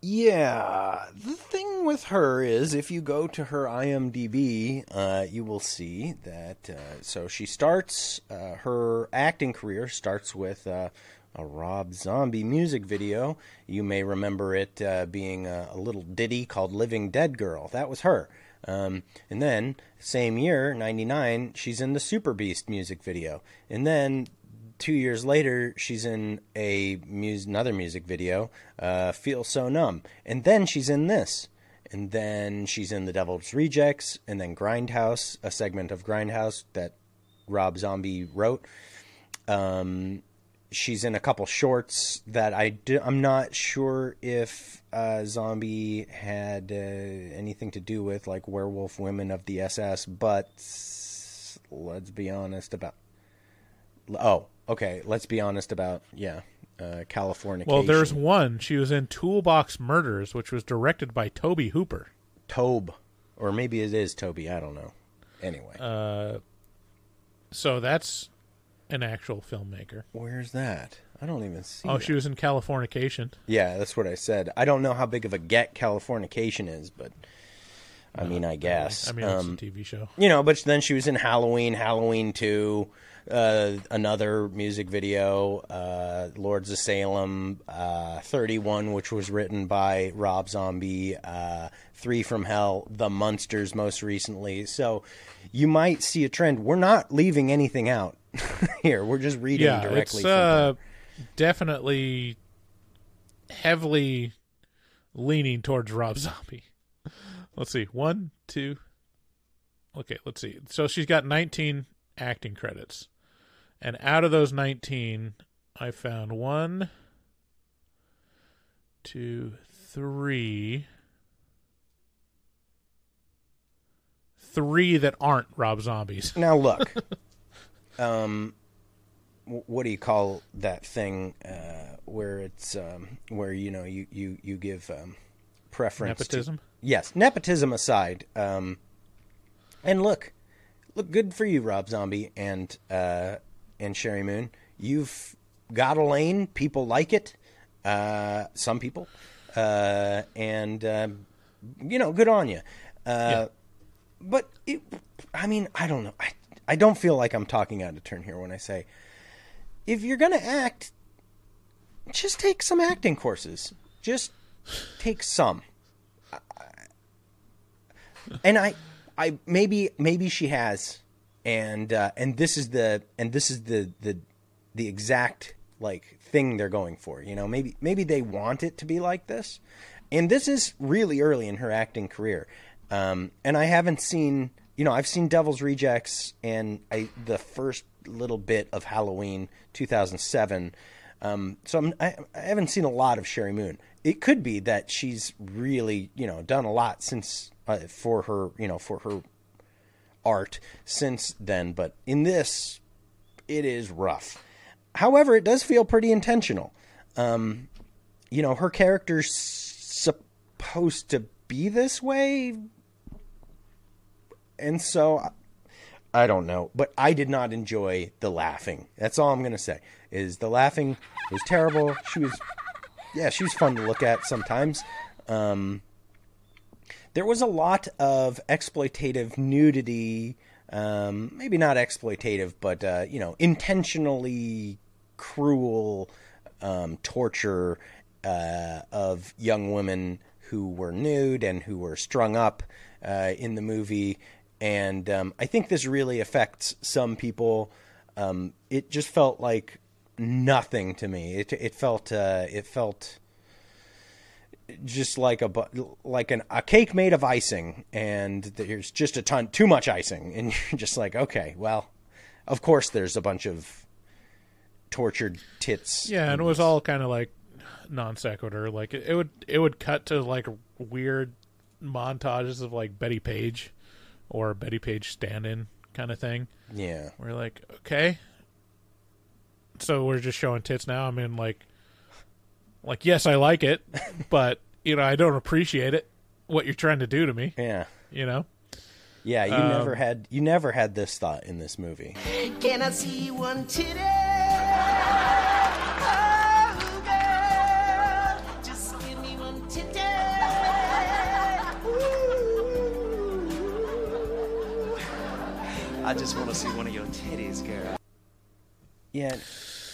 Yeah, the thing with her is if you go to her IMDb, uh, you will see that. Uh, so she starts uh, her acting career starts with uh, a Rob Zombie music video. You may remember it uh, being a, a little ditty called "Living Dead Girl." That was her. Um, and then same year, '99, she's in the Super Beast music video. And then two years later, she's in a another music video, uh, "Feel So Numb," and then she's in this, and then she's in "The Devil's Rejects," and then "Grindhouse," a segment of "Grindhouse" that Rob Zombie wrote. Um, she's in a couple shorts that I do, I'm not sure if uh, Zombie had uh, anything to do with, like Werewolf Women of the SS, but let's be honest about. Oh, okay. Let's be honest about yeah, uh, California. Well, there's one. She was in Toolbox Murders, which was directed by Toby Hooper. Tobe, or maybe it is Toby. I don't know. Anyway, Uh, so that's an actual filmmaker. where's that? I don't even see. Oh, that. she was in Californication. Yeah, that's what I said. I don't know how big of a get Californication is, but I mean, I guess. I mean, it's Um, a TV show. you know, but then she was in Halloween, Halloween 2, uh, another music video, uh, Lords of Salem, uh, 31, which was written by Rob Zombie, uh, Three from Hell, The Munsters most recently. So you might see a trend. We're not leaving anything out here. We're just reading Yeah, directly it's uh, definitely heavily leaning towards Rob Zombie. Let's see, one, two. Okay, let's see. So she's got 19 acting credits, and out of those 19, I found one, two, three, three that aren't Rob Zombies. Now look, um, what do you call that thing uh, where it's um, where you know you you you give um, preference Nepotism? To, yes, nepotism aside. Um, and look, look good for you, Rob Zombie and uh, and Sheri Moon. You've got a lane. People like it. Uh, some people, uh, and um you know, good on you. Uh, but it, I mean, I don't know. I, I don't feel like I'm talking out of turn here when I say if you're going to act, just take some acting courses. Just take some. And I, I maybe maybe she has, and uh, and this is the and this is the the the exact like thing they're going for. You know, maybe maybe they want it to be like this, and this is really early in her acting career. Um, and I haven't seen, you know, I've seen Devil's Rejects and I the first little bit of Halloween 2007. Um, so I'm, I, I haven't seen a lot of Sheri Moon. It could be that she's really, you know, done a lot since uh, for her, you know, for her art since then. But in this, it is rough. However, it does feel pretty intentional. Um, you know, her character's supposed to be this way, and so I don't know, but I did not enjoy the laughing. That's all I'm gonna say. Is the laughing was terrible. She was, yeah, she was fun to look at sometimes. Um, there was a lot of exploitative nudity. Um, maybe not exploitative, but uh, you know, intentionally cruel um, torture uh, of young women who were nude and who were strung up uh, in the movie. And um, I think this really affects some people. Um, it just felt like nothing to me. It it felt uh, it felt just like a like an a cake made of icing, and there's just a ton too much icing, and you're just like, okay, well, of course there's a bunch of tortured tits. Yeah, and it was all kind of like non sequitur. Like it, it would it would cut to like weird montages of like Bettie Page or Bettie Page stand-in kind of thing. Yeah. We're like, okay, so we're just showing tits now. I mean, like, like, yes, I like it, but you know, I don't appreciate it. What you're trying to do to me? Yeah. You know. Yeah, you um, never had you never had this thought in this movie. Can I see one today, oh, girl, just give me one I just want to see one of your titties, girl. Yeah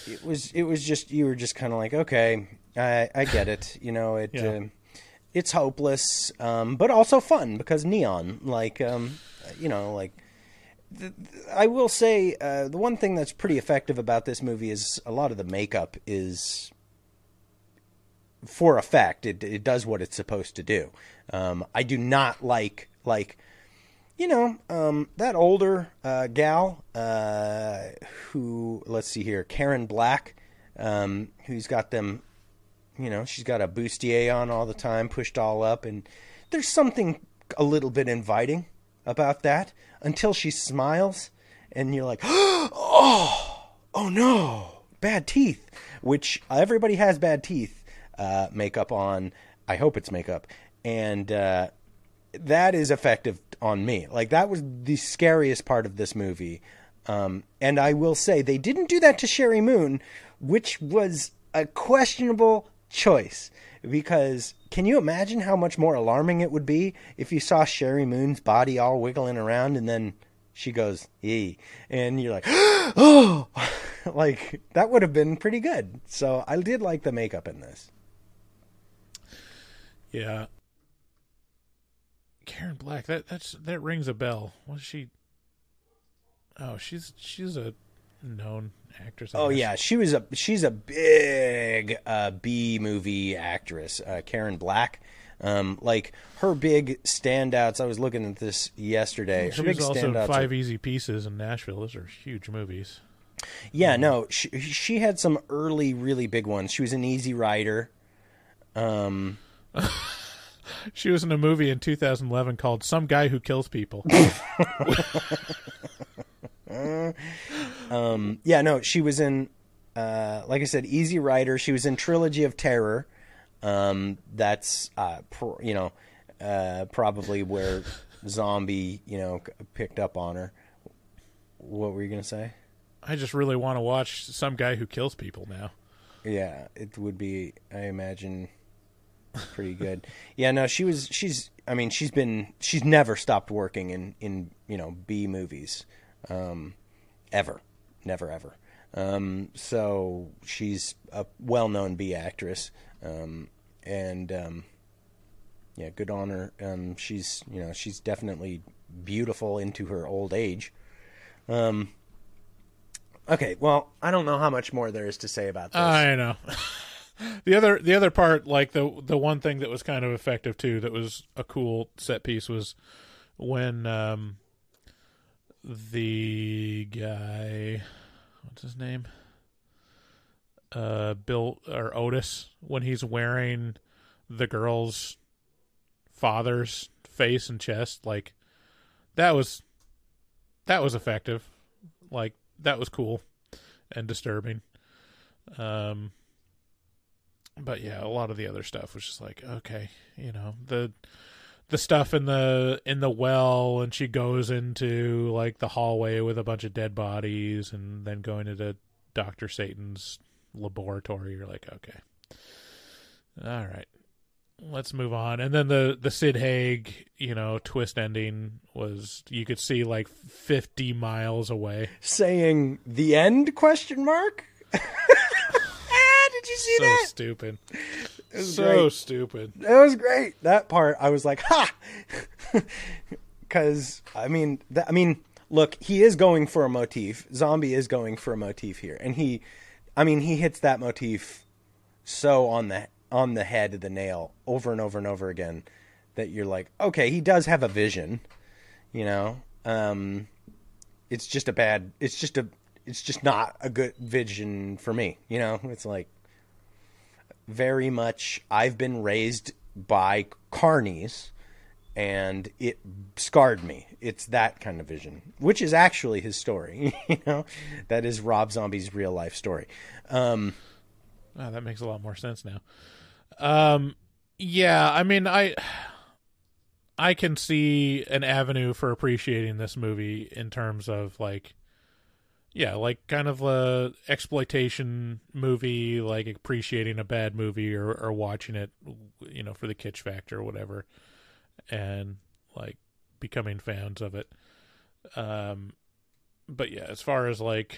it was it was just you were just kind of like, okay, I I get it. You know, it Yeah. um it's hopeless, um, but also fun because neon. Like, um, you know, like I will say uh, the one thing that's pretty effective about this movie is a lot of the makeup is for effect. It it does what it's supposed to do. Um, I do not like like you know, um, that older uh, gal uh, who, let's see here, Karen Black, um, who's got them, you know, she's got a bustier on all the time, pushed all up, and there's something a little bit inviting about that until she smiles, and you're like, oh, oh no, bad teeth, which everybody has bad teeth uh, makeup on. I hope it's makeup, and uh, that is effective on me. Like that was the scariest part of this movie. Um, and I will say they didn't do that to Sheri Moon, which was a questionable choice because can you imagine how much more alarming it would be if you saw Sheri Moon's body all wiggling around and then she goes ee and you're like oh like that would have been pretty good. So I did like the makeup in this. Yeah. Karen Black, that that's that rings a bell. Was she? Oh, she's she's a known actress. I Oh guess. yeah, she was a she's a big uh, B movie actress, uh, Karen Black. Um, like her big standouts. I was looking at this yesterday. She her big was also standouts. Five are- Easy Pieces in Nashville. Those are huge movies. yeah, no, she she had some early really big ones. She was an Easy Rider. Um, She was in a movie in 2011 called "Some Guy Who Kills People." um, yeah, no, she was in. Uh, like I said, Easy Rider. She was in Trilogy of Terror. Um, that's uh, pro, you know, uh, probably where Zombie, you know, c- picked up on her. What were you gonna say? I just really want to watch "Some Guy Who Kills People" now. Yeah, it would be. I imagine pretty good. yeah, no, she was. She's. I mean, she's been. She's never stopped working in in you know B movies, um, ever, never ever. Um, so she's a well-known B actress, um, and um, yeah, good on her. Um, she's you know she's definitely beautiful into her old age. Um, okay, well, I don't know how much more there is to say about this. I know. the other the other part, like the the one thing that was kind of effective too, that was a cool set piece was when um the guy what's his name? Uh Bill or Otis when he's wearing the girl's father's face and chest, like that was that was effective. Like that was cool and disturbing. Um but yeah, a lot of the other stuff was just like, okay, you know, the the stuff in the in the well and she goes into like the hallway with a bunch of dead bodies and then going into Dr. Satan's laboratory, you're like, okay. All right. Let's move on. And then the the Sid Haig, you know, twist ending was you could see like 50 miles away. saying the end question mark did you see so that? stupid. was So great. stupid. that was great. That part i was like ha! Because i mean th- i mean look he is going for a motif. Zombie is going for a motif here. And he i mean he hits that motif so on the on the head of the nail over and over and over again that you're like okay he does have a vision you know? Um it's just a bad it's just a it's just not a good vision for me you know? It's like very much i've been raised by carnies and it scarred me. It's that kind of vision which is actually his story you know? That is rob zombie's real life story. Um Oh, that makes a lot more sense now. Um, yeah, I mean, I I can see an avenue for appreciating this movie in terms of like, yeah, like kind of a exploitation movie, like appreciating a bad movie or or watching it, you know, for the kitsch factor or whatever, and like becoming fans of it. Um, but yeah, as far as like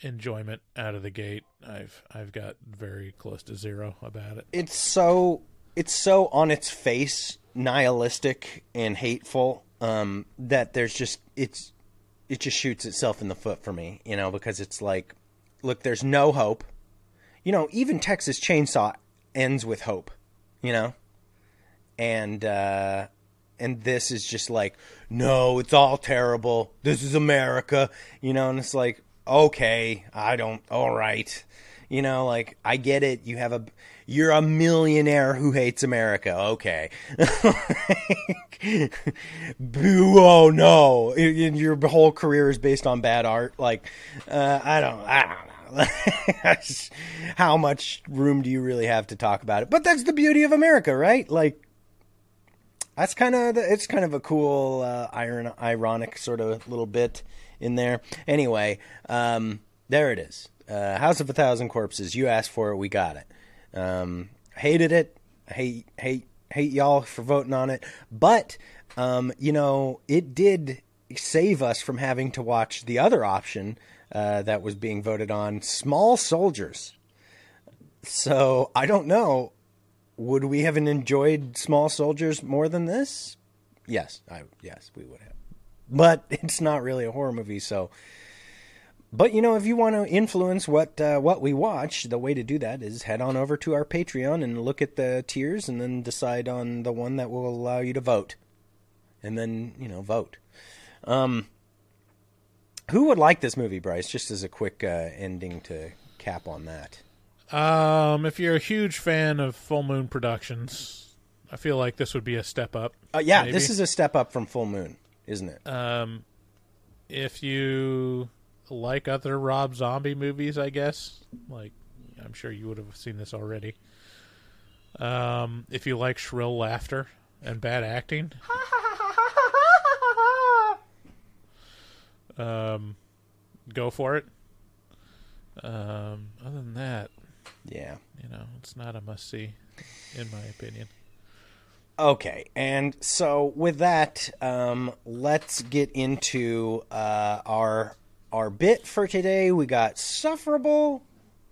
enjoyment out of the gate, I've I've got very close to zero about it. it's so it's so on its face nihilistic and hateful um, that there's just it's it just shoots itself in the foot for me, you know, because it's like, look, there's no hope. You know, even Texas Chainsaw ends with hope, you know, and uh, and this is just like, no, it's all terrible. This is America, you know, and it's like, okay, I don't, all right, you know, like I get it. You have a, you're a millionaire who hates America. Okay, boo! Oh no, y- your whole career is based on bad art. Like, uh, I don't, I don't know. How much room do you really have to talk about it? But that's the beauty of America, right? Like, that's kind of it's kind of a cool uh, iron, ironic sort of little bit in there. Anyway, um, there it is. Uh, House of a Thousand Corpses. You asked for it, we got it. Um, hated it. Hate hate hate y'all for voting on it, but um, you know it did save us from having to watch the other option uh, that was being voted on, Small Soldiers. So I don't know. Would we have enjoyed Small Soldiers more than this? Yes, I yes we would have. But it's not really a horror movie, so. But you know, if you want to influence what uh, what we watch, the way to do that is head on over to our Patreon and look at the tiers, and then decide on the one that will allow you to vote, and then you know vote. Um, who would like this movie, Bryce? Just as a quick uh, ending to cap on that. Um, if you're a huge fan of Full Moon Productions, I feel like this would be a step up. Uh, yeah, maybe. this is a step up from Full Moon, isn't it? Um, if you like other Rob Zombie movies, I guess, like I'm sure you would have seen this already. Um, if you like shrill laughter and bad acting, um, go for it. Um, other than that, yeah, you know, it's not a must see, in my opinion. Okay, and so with that, um, let's get into uh, our our bit for today. We got sufferable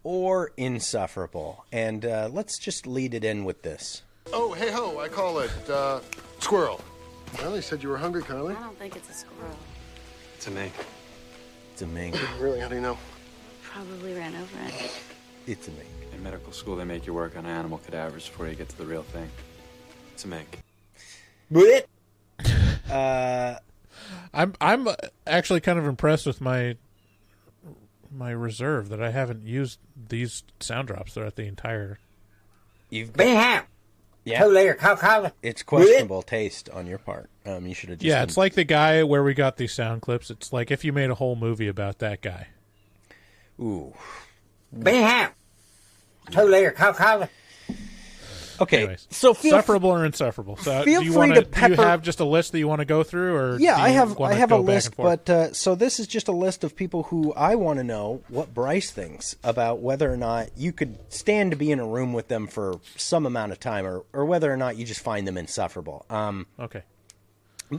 or insufferable, and uh, let's just lead it in with this. Oh, hey ho, I call it uh, squirrel. Well, they said you were hungry, Carly. I don't think it's a squirrel. It's a mink. It's a mink. Really? How do you know? Probably ran over it. It's a mink. In medical school, they make you work on animal cadavers before you get to the real thing. It's a mink. Uh, I'm I'm actually kind of impressed with my my reserve that I haven't used these sound drops throughout the entire. you've been ham. yeah, Two layer cow collar. it's questionable taste on your part. Um, you should have just Yeah, it's like the guy where we got these sound clips. It's like if you made a whole movie about that guy. ooh. Be ham. Two layer cow collar. Okay, Anyways, so feel sufferable or insufferable. So feel do you free want to Do you have just a list that you want to go through, or Yeah, I have I have a list, but uh, so this is just a list of people who I want to know what Bryce thinks about whether or not you could stand to be in a room with them for some amount of time, or or whether or not you just find them insufferable. Um, okay.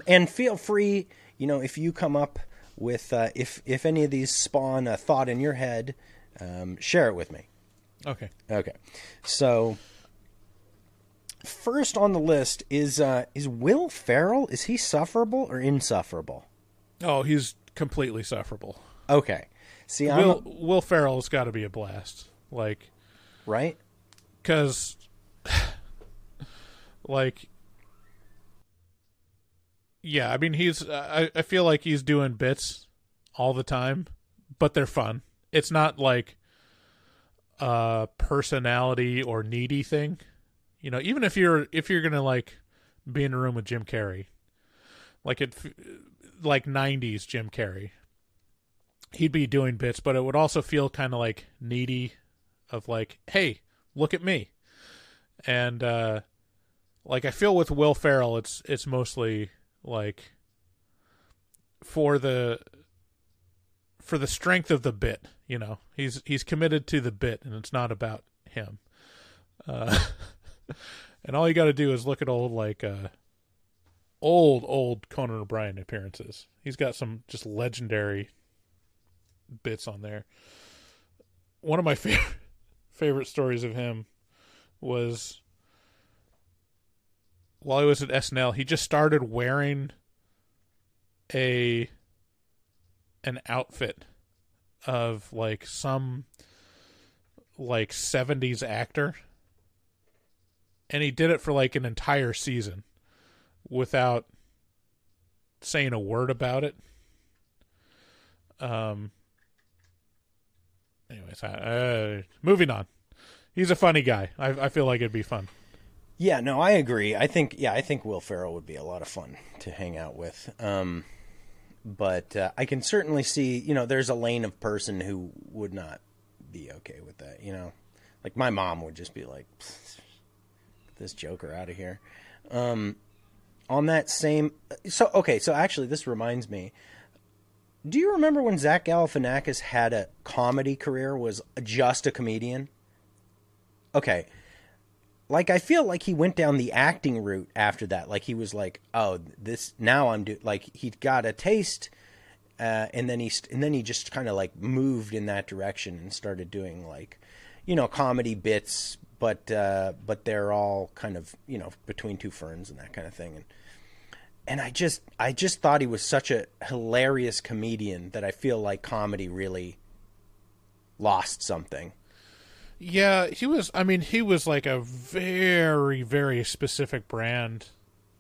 and feel free, you know, if you come up with uh, if if any of these spawn a thought in your head, um, share it with me. Okay. Okay, so first on the list is uh, is Will Ferrell. Is he sufferable or insufferable? Oh, he's completely sufferable. Okay. See, I'm Will Will Ferrell's got to be a blast. Like, right? Because, like, yeah, I mean, he's. I I feel like he's doing bits all the time, but they're fun. It's not like a personality or needy thing. You know, even if you're if you're gonna like be in a room with Jim Carrey, like it, like '90s Jim Carrey, he'd be doing bits, but it would also feel kind of like needy, of like, hey, look at me, and uh like I feel with Will Ferrell, it's it's mostly like for the for the strength of the bit, you know. He's he's committed to the bit, and it's not about him. Uh, and all you got to do is look at old like uh, old old Conan O'Brien appearances. He's got some just legendary bits on there. One of my favorite favorite stories of him was while he was at SNL, he just started wearing a an outfit of like some like 70s actor and he did it for like an entire season without saying a word about it um anyways uh, moving on he's a funny guy I, I feel like it'd be fun Yeah, no, I agree. I think yeah, I think Will Ferrell would be a lot of fun to hang out with. Um, but uh, I can certainly see, you know, there's a lane of person who would not be okay with that. You know, like my mom would just be like, "This Joker out of here." Um, on that same, so okay, so actually, this reminds me. Do you remember when Zach Galifianakis had a comedy career? Was just a comedian? Okay, like I feel like he went down the acting route after that. Like he was like, "Oh, this now I'm do like he got a taste, uh, and then he st- and then he just kind of like moved in that direction and started doing like, you know, comedy bits, but uh, but they're all kind of you know between two ferns and that kind of thing. And and I just I just thought he was such a hilarious comedian that I feel like comedy really lost something. Yeah, he was. I mean, he was like a very, very specific brand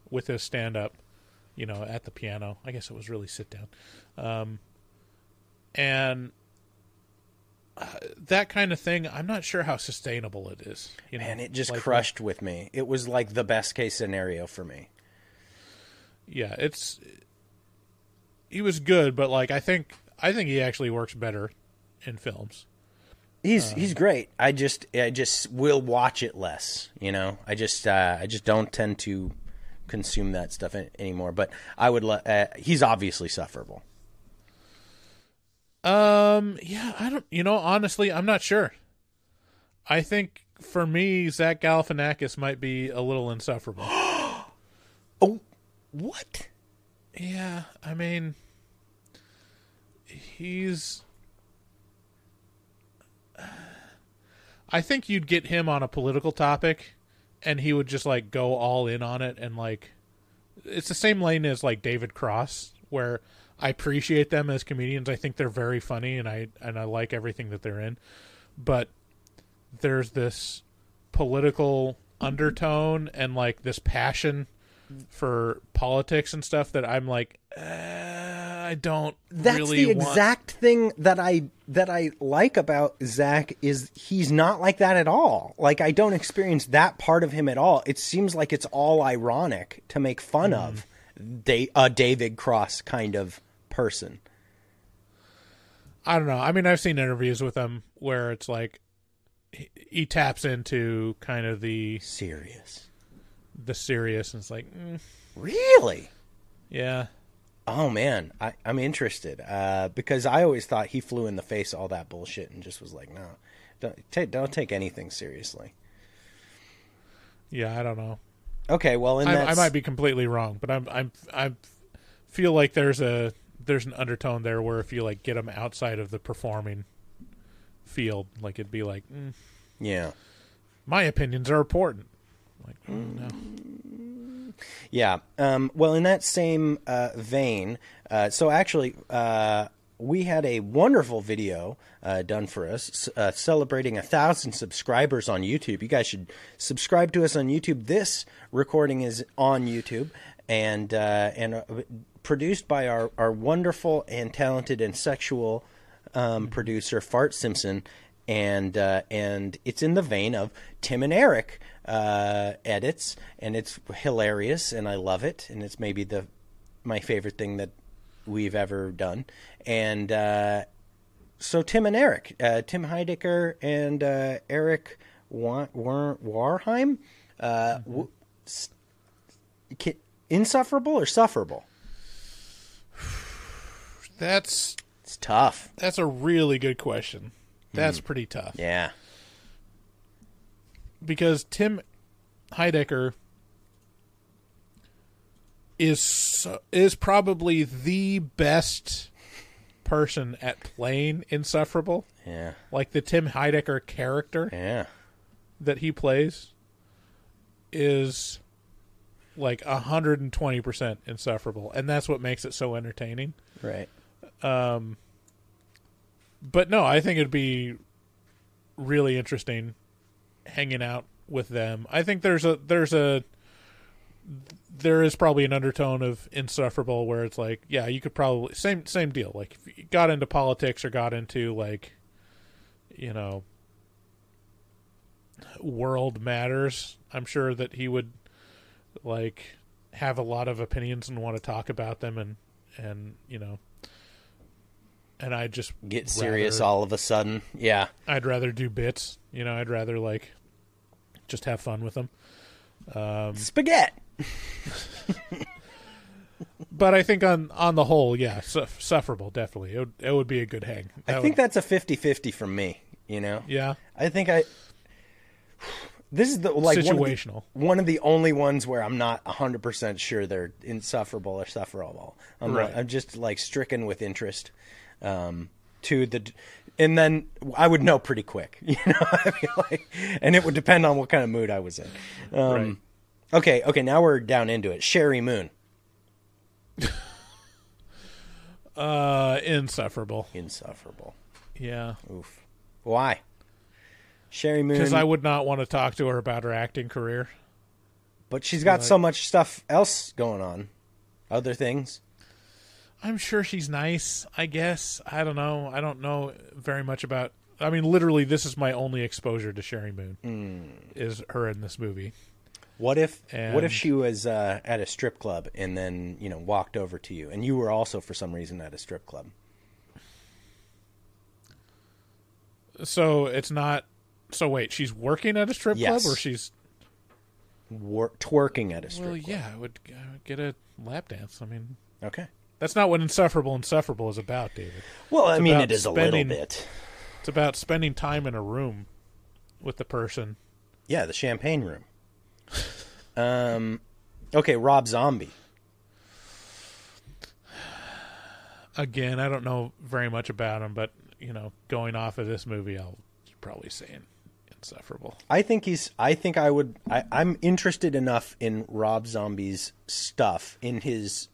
with his stand up, you know, at the piano. I guess it was really sit down. Um, and uh, that kind of thing, I'm not sure how sustainable it is. You know, Man, it just Like, crushed with me. It was like the best case scenario for me. Yeah, it's. He was good, but like I think I think he actually works better in films. He's Uh, he's great. I just I just will watch it less. You know, I just uh, I just don't tend to consume that stuff anymore. But I would. Le- uh, he's obviously sufferable. Um, yeah, I don't. You know, honestly, I'm not sure. I think for me, Zach Galifianakis might be a little insufferable. oh, what? Yeah, I mean, he's. I think you'd get him on a political topic, and he would just like go all in on it, and like, it's the same lane as like David Cross, where I appreciate them as comedians. I think they're very funny, and I and I like everything that they're in, but there's this political undertone and like this passion for politics and stuff that I'm like, uh, I don't That's really the want- exact thing that I that I like about Zach is he's not like that at all. Like I don't experience that part of him at all. It seems like it's all ironic to make fun Mm. of da- a David Cross kind of person. I don't know. I mean, I've seen interviews with him where it's like he, he taps into kind of the serious, the serious, and it's like, mm, Really? yeah, Oh man, I, I'm interested uh, because I always thought he flew in the face all that bullshit and just was like, no, don't take don't take anything seriously. yeah. I don't know. Okay, well, in I, I might be completely wrong, but I'm I'm I feel like there's a there's an undertone there where if you like get them outside of the performing field, like it'd be like, mm, yeah. my opinions are important. Like, no. Yeah. Um, well, in that same uh, vein, uh, so actually, uh, we had a wonderful video uh, done for us uh, celebrating a thousand subscribers on YouTube. You guys should subscribe to us on YouTube. This recording is on YouTube and uh, and produced by our, our wonderful and talented and sexual um, producer Fart Simpson, and uh, and it's in the vein of Tim and Eric uh, edits, and it's hilarious, and I love it, and it's maybe the my favorite thing that we've ever done, and uh, so Tim and Eric, uh, Tim Heidecker and uh, Eric Wa- War- Wareheim, uh, w- s- ki- insufferable or sufferable? That's It's tough. that's a really good question. That's hmm. pretty tough. Yeah. because Tim Heidecker is so- is probably the best person at playing insufferable. Yeah. Like the Tim Heidecker character Yeah. that he plays is like 120% insufferable and that's what makes it so entertaining. Right. Um but no, I think it'd be really interesting hanging out with them. I think there's a there's a there is probably an undertone of insufferable where it's like, yeah, you could probably same same deal. Like if you got into politics or got into like you know world matters, I'm sure that he would like have a lot of opinions and want to talk about them and and you know and I just Get serious rather- all of a sudden. Yeah. I'd rather do bits. You know, I'd rather like just have fun with them. Um, Spaghetti. but I think on on the whole, yeah, su- sufferable definitely. It would, it would be a good hang. I think would- that's a 50-50 from me, you know? Yeah. I think I This is the like one of the- One of, the, only ones where I'm not 100% sure they're insufferable or sufferable. I'm Right. I'm just like stricken with interest um to the and then I would know pretty quick, you know. I mean, like, and it would depend on what kind of mood I was in. Um, Right. Okay, okay. Now we're down into it. Sheri Moon, uh insufferable. insufferable. Yeah. Oof. Why? Sheri Moon. Because I would not want to talk to her about her acting career. But she's got so much stuff else going on, other things. I'm sure she's nice. I guess I don't know. I don't know very much about. I mean, literally, this is my only exposure to Sheri Moon. Hmm. Is her in this movie? What if what if she was uh, at a strip club and then you know walked over to you and you were also for some reason at a strip club? So it's not. So wait, she's working at a strip Yes. club, or she's Wor- twerking at a strip well, club. yeah, I would, I would get a lap dance. I mean, Okay. that's not what insufferable insufferable is about, David. Well, I mean, it is a little bit. It's about spending time in a room with the person. Yeah, the champagne room. um, okay, Rob Zombie. Again, I don't know very much about him, but you know, going off of this movie, I'll probably say insufferable. I think he's. I think I would. I, I'm interested enough in Rob Zombie's stuff, in his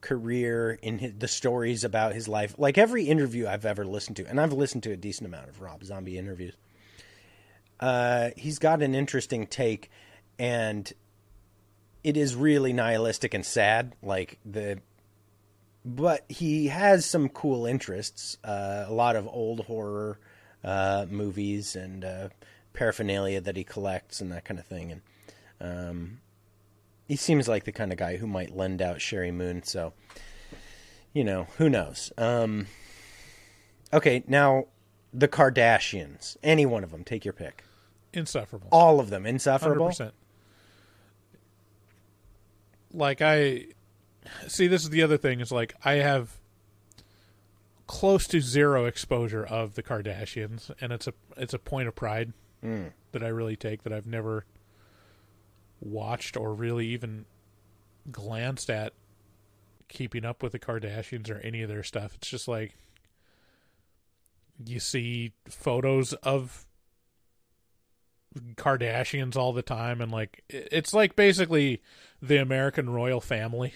career, in his, the stories about his life. Like every interview I've ever listened to, and I've listened to a decent amount of Rob Zombie interviews. Uh, he's got an interesting take, and it is really nihilistic and sad. Like the, but he has some cool interests. Uh, a lot of old horror uh, movies and uh, paraphernalia that he collects and that kind of thing. And um, he seems like the kind of guy who might lend out Sheri Moon. So, you know, who knows? Um, okay, now the Kardashians. Any one of them, take your pick. Insufferable. All of them insufferable. 100%. Like I see this is the other thing is like I have close to zero exposure of the Kardashians and it's a it's a point of pride Mm. that I really take that I've never watched or really even glanced at keeping up with the Kardashians or any of their stuff. It's just like you see photos of Kardashians all the time and like it's like basically the American royal family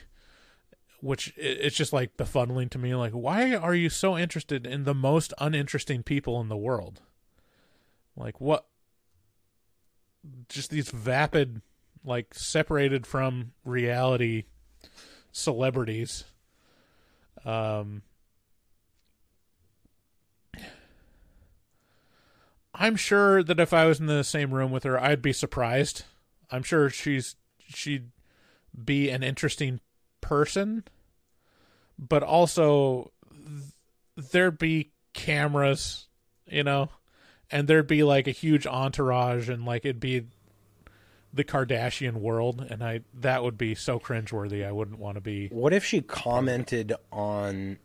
which it's just like befuddling to me like why are you so interested in the most uninteresting people in the world? Like what? Just these vapid like separated from reality celebrities. Um I'm sure that if I was in the same room with her, I'd be surprised. I'm sure she's she'd be an interesting person, but also th- there'd be cameras, you know, and there'd be like a huge entourage, and like it'd be the Kardashian world, and I that would be so cringeworthy. I wouldn't want to be. What if she commented on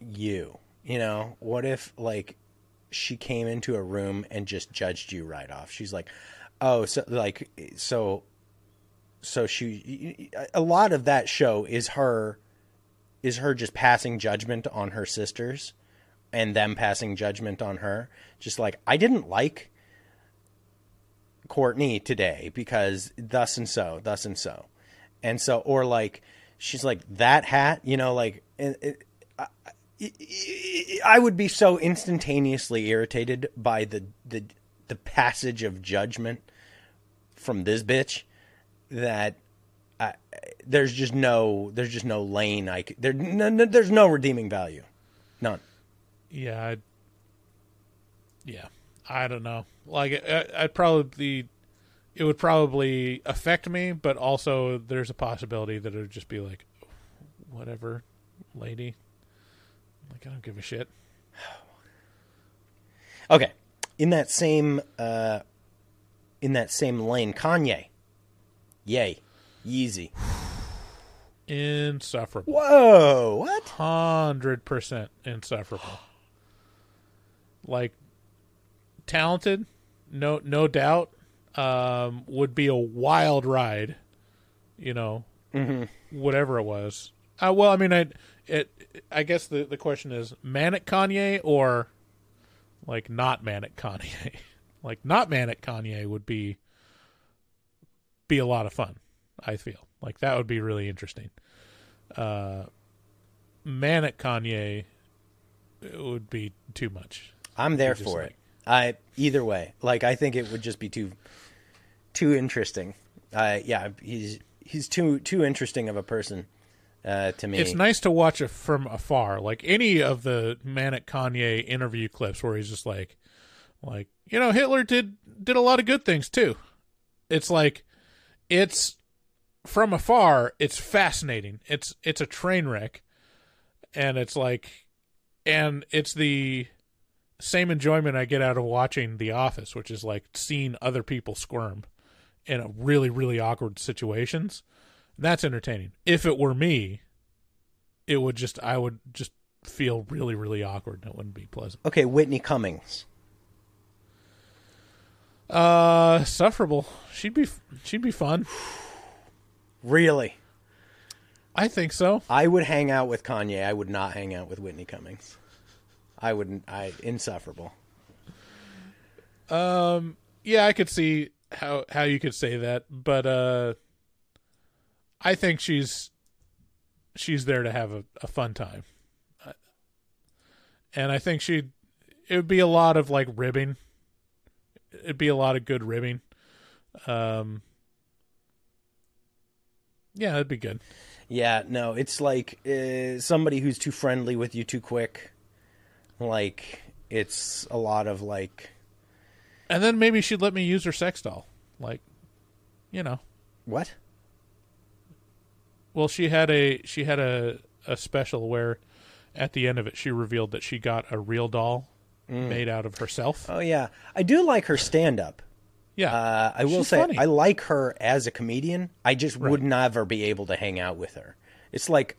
you? You know, what if like she came into a room and just judged you right off? She's like, "Oh, so like so so she a lot of that show is her is her just passing judgment on her sisters and them passing judgment on her. Just like i didn't like courtney today because thus and so thus and so. And so or like she's like that hat you know like it, it, I, I would be so instantaneously irritated by the the the passage of judgment from this bitch that I, there's just no there's just no lane I c- there no, no, there's no redeeming value, none. Yeah, I'd, yeah, I don't know. Like, I, I'd probably, it would probably affect me, but also there's a possibility that it would just be like, whatever, lady. Like, I don't give a shit. Okay, in that same uh, in that same lane, Kanye, yay, Yeezy. Insufferable. Whoa, what? Hundred percent insufferable. Like talented, no no doubt. Um, would be a wild ride, you know. Mhm. Whatever it was. Uh, well, I mean, I it. I guess the the question is manic Kanye or like not manic Kanye. like not manic Kanye would be be a lot of fun. I feel like that would be really interesting. Uh, manic Kanye it would be too much. I'm there for like- it. I either way, like I think it would just be too too interesting. Uh, yeah, he's he's too too interesting of a person uh, to me. It's nice to watch it from afar. Like any of the manic Kanye interview clips where he's just like, like you know, Hitler did did a lot of good things too. It's like, it's from afar. It's fascinating. It's it's a train wreck, and it's like, and it's the same enjoyment I get out of watching The Office, which is like seeing other people squirm in really really awkward situations. That's entertaining. If it were me, it would just I would just feel really really awkward and it wouldn't be pleasant. Okay, Whitney Cummings. Uh, sufferable. She'd be she'd be fun. Really? I think so. I would hang out with Kanye. I would not hang out with Whitney Cummings. I wouldn't. I insufferable. Um, yeah, I could see how how you could say that, but uh, I think she's she's there to have a, a fun time, and I think she it would be a lot of like ribbing. It'd be a lot of good ribbing. Um, yeah, it'd be good. Yeah, no, it's like uh, somebody who's too friendly with you too quick. Like it's a lot of like And then maybe she'd let me use her sex doll, like, you know. what? Well, she had a she had a a special where at the end of it she revealed that she got a real doll Mm. made out of herself. Oh yeah, I do like her stand up. Yeah, uh, I will say funny. I like her as a comedian. I just Right. would never be able to hang out with her. It's like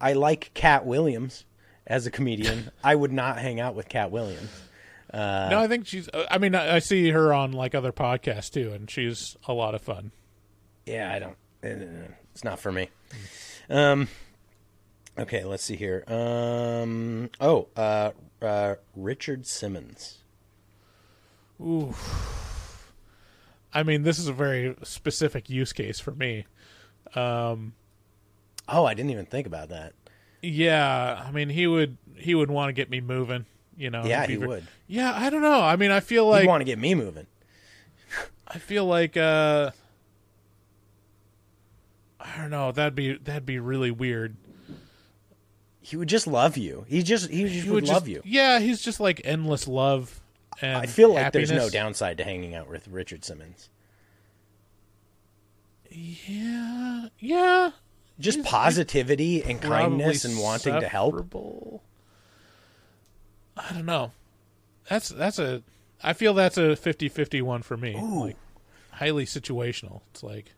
I- like Katt Williams as a comedian. I would not hang out with Katt Williams. Uh, no, I think she's. I mean, I, I see her on like other podcasts too, and she's a lot of fun. Yeah, I don't. uh, It's not for me. Um. Okay, let's see here. Um. Oh, uh, uh, Richard Simmons. Ooh. I mean, this is a very specific use case for me. Um, oh, I didn't even think about that. Yeah, I mean, he would he would want to get me moving. You know. Yeah, he ver- would. Yeah, I don't know. I mean, I feel like want to get me moving. I feel like uh I don't know. That'd be that'd be really weird. He would just love you. He just he just He would, would love just- you. Yeah, he's just like endless love. And I feel like there's no downside to hanging out with Richard Simmons. Yeah, yeah. Just He's- positivity and kindness and wanting to help. I don't know. That's that's a. I feel that's a 50-50 one for me. Like highly situational. It's like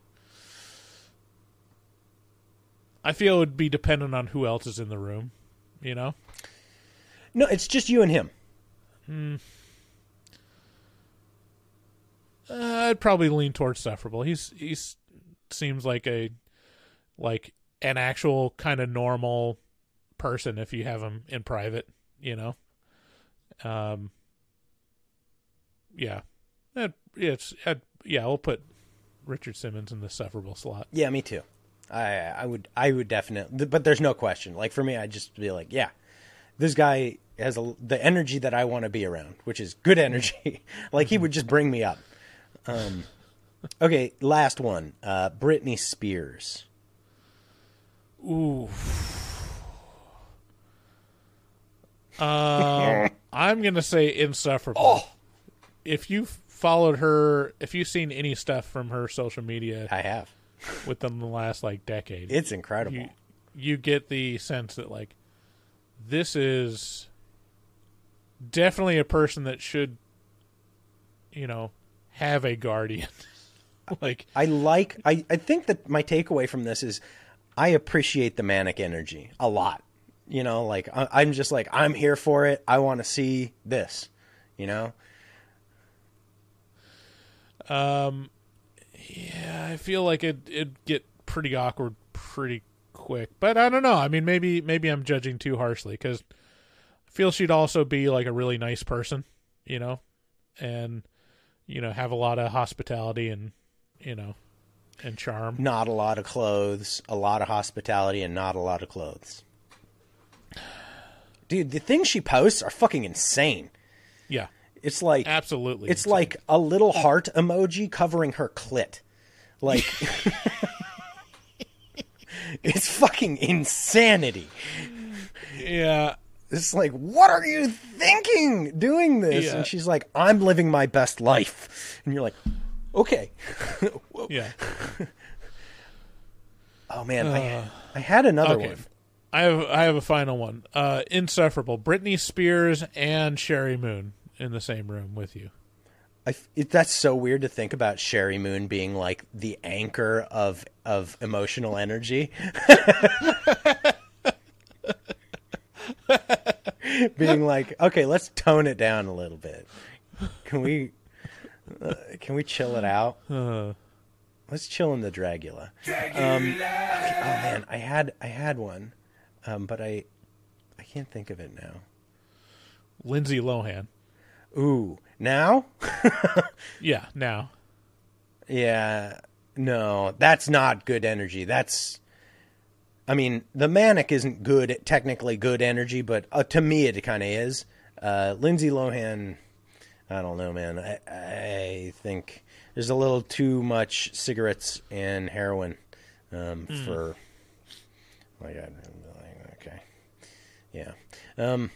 I feel it would be dependent on who else is in the room. You know. No, it's just you and him. Hmm. Uh, I'd probably lean towards sufferable. He's he's seems like a like an actual kind of normal person if you have him in private, you know. Um. Yeah, That- it's uh, yeah. We'll put Richard Simmons in the sufferable slot. Yeah, me too. I I would I would definitely, but there's no question. Like for me, I'd just be like, yeah, this guy has a, the energy that I want to be around, which is good energy. like he would just bring me up. Um, okay, last one. Uh, Britney Spears. Ooh. Um, I'm gonna say insufferable. If you followed her, if you've seen any stuff from her social media, I have within the last like decade. It's incredible. You, you get the sense that like this is definitely a person that should, you know, have a guardian. like I like I, I think that my takeaway from this is I appreciate the manic energy a lot. You know, like I, I'm just like I'm here for it. I want to see this. You know, Um, yeah, I feel like it it'd get pretty awkward pretty quick. But I don't know. I mean, maybe maybe I'm judging too harshly because I feel she'd also be like a really nice person, you know, and you know have a lot of hospitality and you know and charm. not a lot of clothes, a lot of hospitality, and not a lot of clothes. Dude, the things she posts are fucking insane. Yeah, It's like absolutely. It's like a little heart emoji covering her clit. Like it's fucking insanity. yeah. It's like, what are you thinking doing this? Yeah. And she's like, I'm living my best life. And you're like, okay. Yeah. Oh man, I, Uh, I had another okay. one. I have I have a final one. Uh, insufferable. Britney Spears and Sheri Moon in the same room with you. I f it, that's so weird to think about Sheri Moon being like the anchor of of emotional energy. being like, okay, let's tone it down a little bit. Can we uh, can we chill it out? Uh, Let's chill in the Dragula. Um, okay, oh man, I had I had one, um, but I I can't think of it now. Lindsay Lohan. Ooh, now? Yeah, now. Yeah, no, that's not good energy. That's, I mean, the manic isn't good, technically good energy, but uh, to me it kind of is. Uh, Lindsay Lohan, I don't know, man. I, I think there's a little too much cigarettes and heroin um, Mm. for, like, okay, yeah. Um,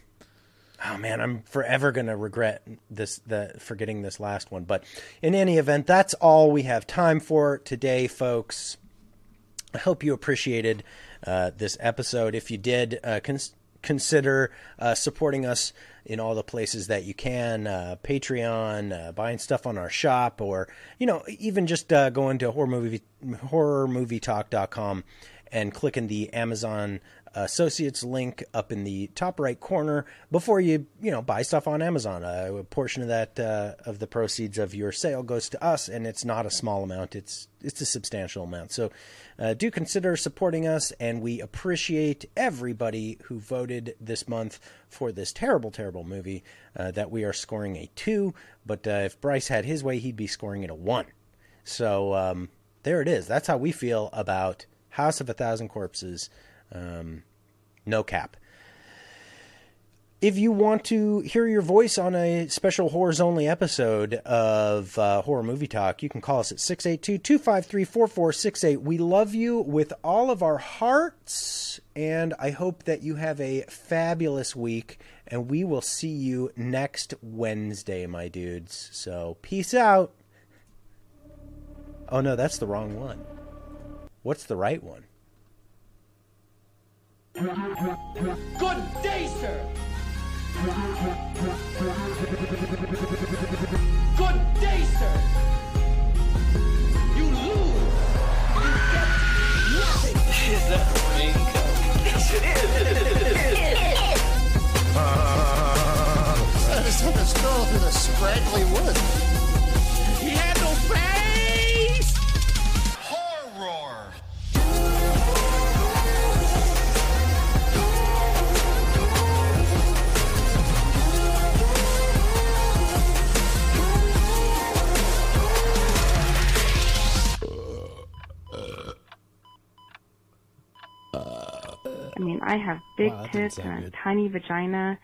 oh man, I'm forever gonna regret this the forgetting this last one. But in any event, that's all we have time for today, folks. I hope you appreciated uh, this episode. If you did, uh, cons- consider uh, supporting us in all the places that you can uh, Patreon, uh, buying stuff on our shop, or, you know, even just uh, going to horror movie, horrormovietalk.com and clicking the Amazon Associates link up in the top right corner before you you know buy stuff on Amazon. Uh, a portion of that uh, of the proceeds of your sale goes to us, and it's not a small amount. It's it's a substantial amount. So uh, do consider supporting us, and we appreciate everybody who voted this month for this terrible, terrible movie uh, that we are scoring a two. But uh, if Bryce had his way, he'd be scoring it a one. So um, there it is. That's how we feel about House of a Thousand Corpses. Um, no cap. If you want to hear your voice on a special horrors only episode of uh, Horror Movie Talk, you can call us at 682 253 4468. We love you with all of our hearts, and I hope that you have a fabulous week. And we will see you next Wednesday, my dudes. So, peace out. Oh, no, that's the wrong one. What's the right one? Good day, sir. Good day, sir. You lose. You get nothing. Is that raincoat? Yes, it is. I just had to stroll through the scraggly woods. I mean, I have big Wow, tits and a tiny vagina,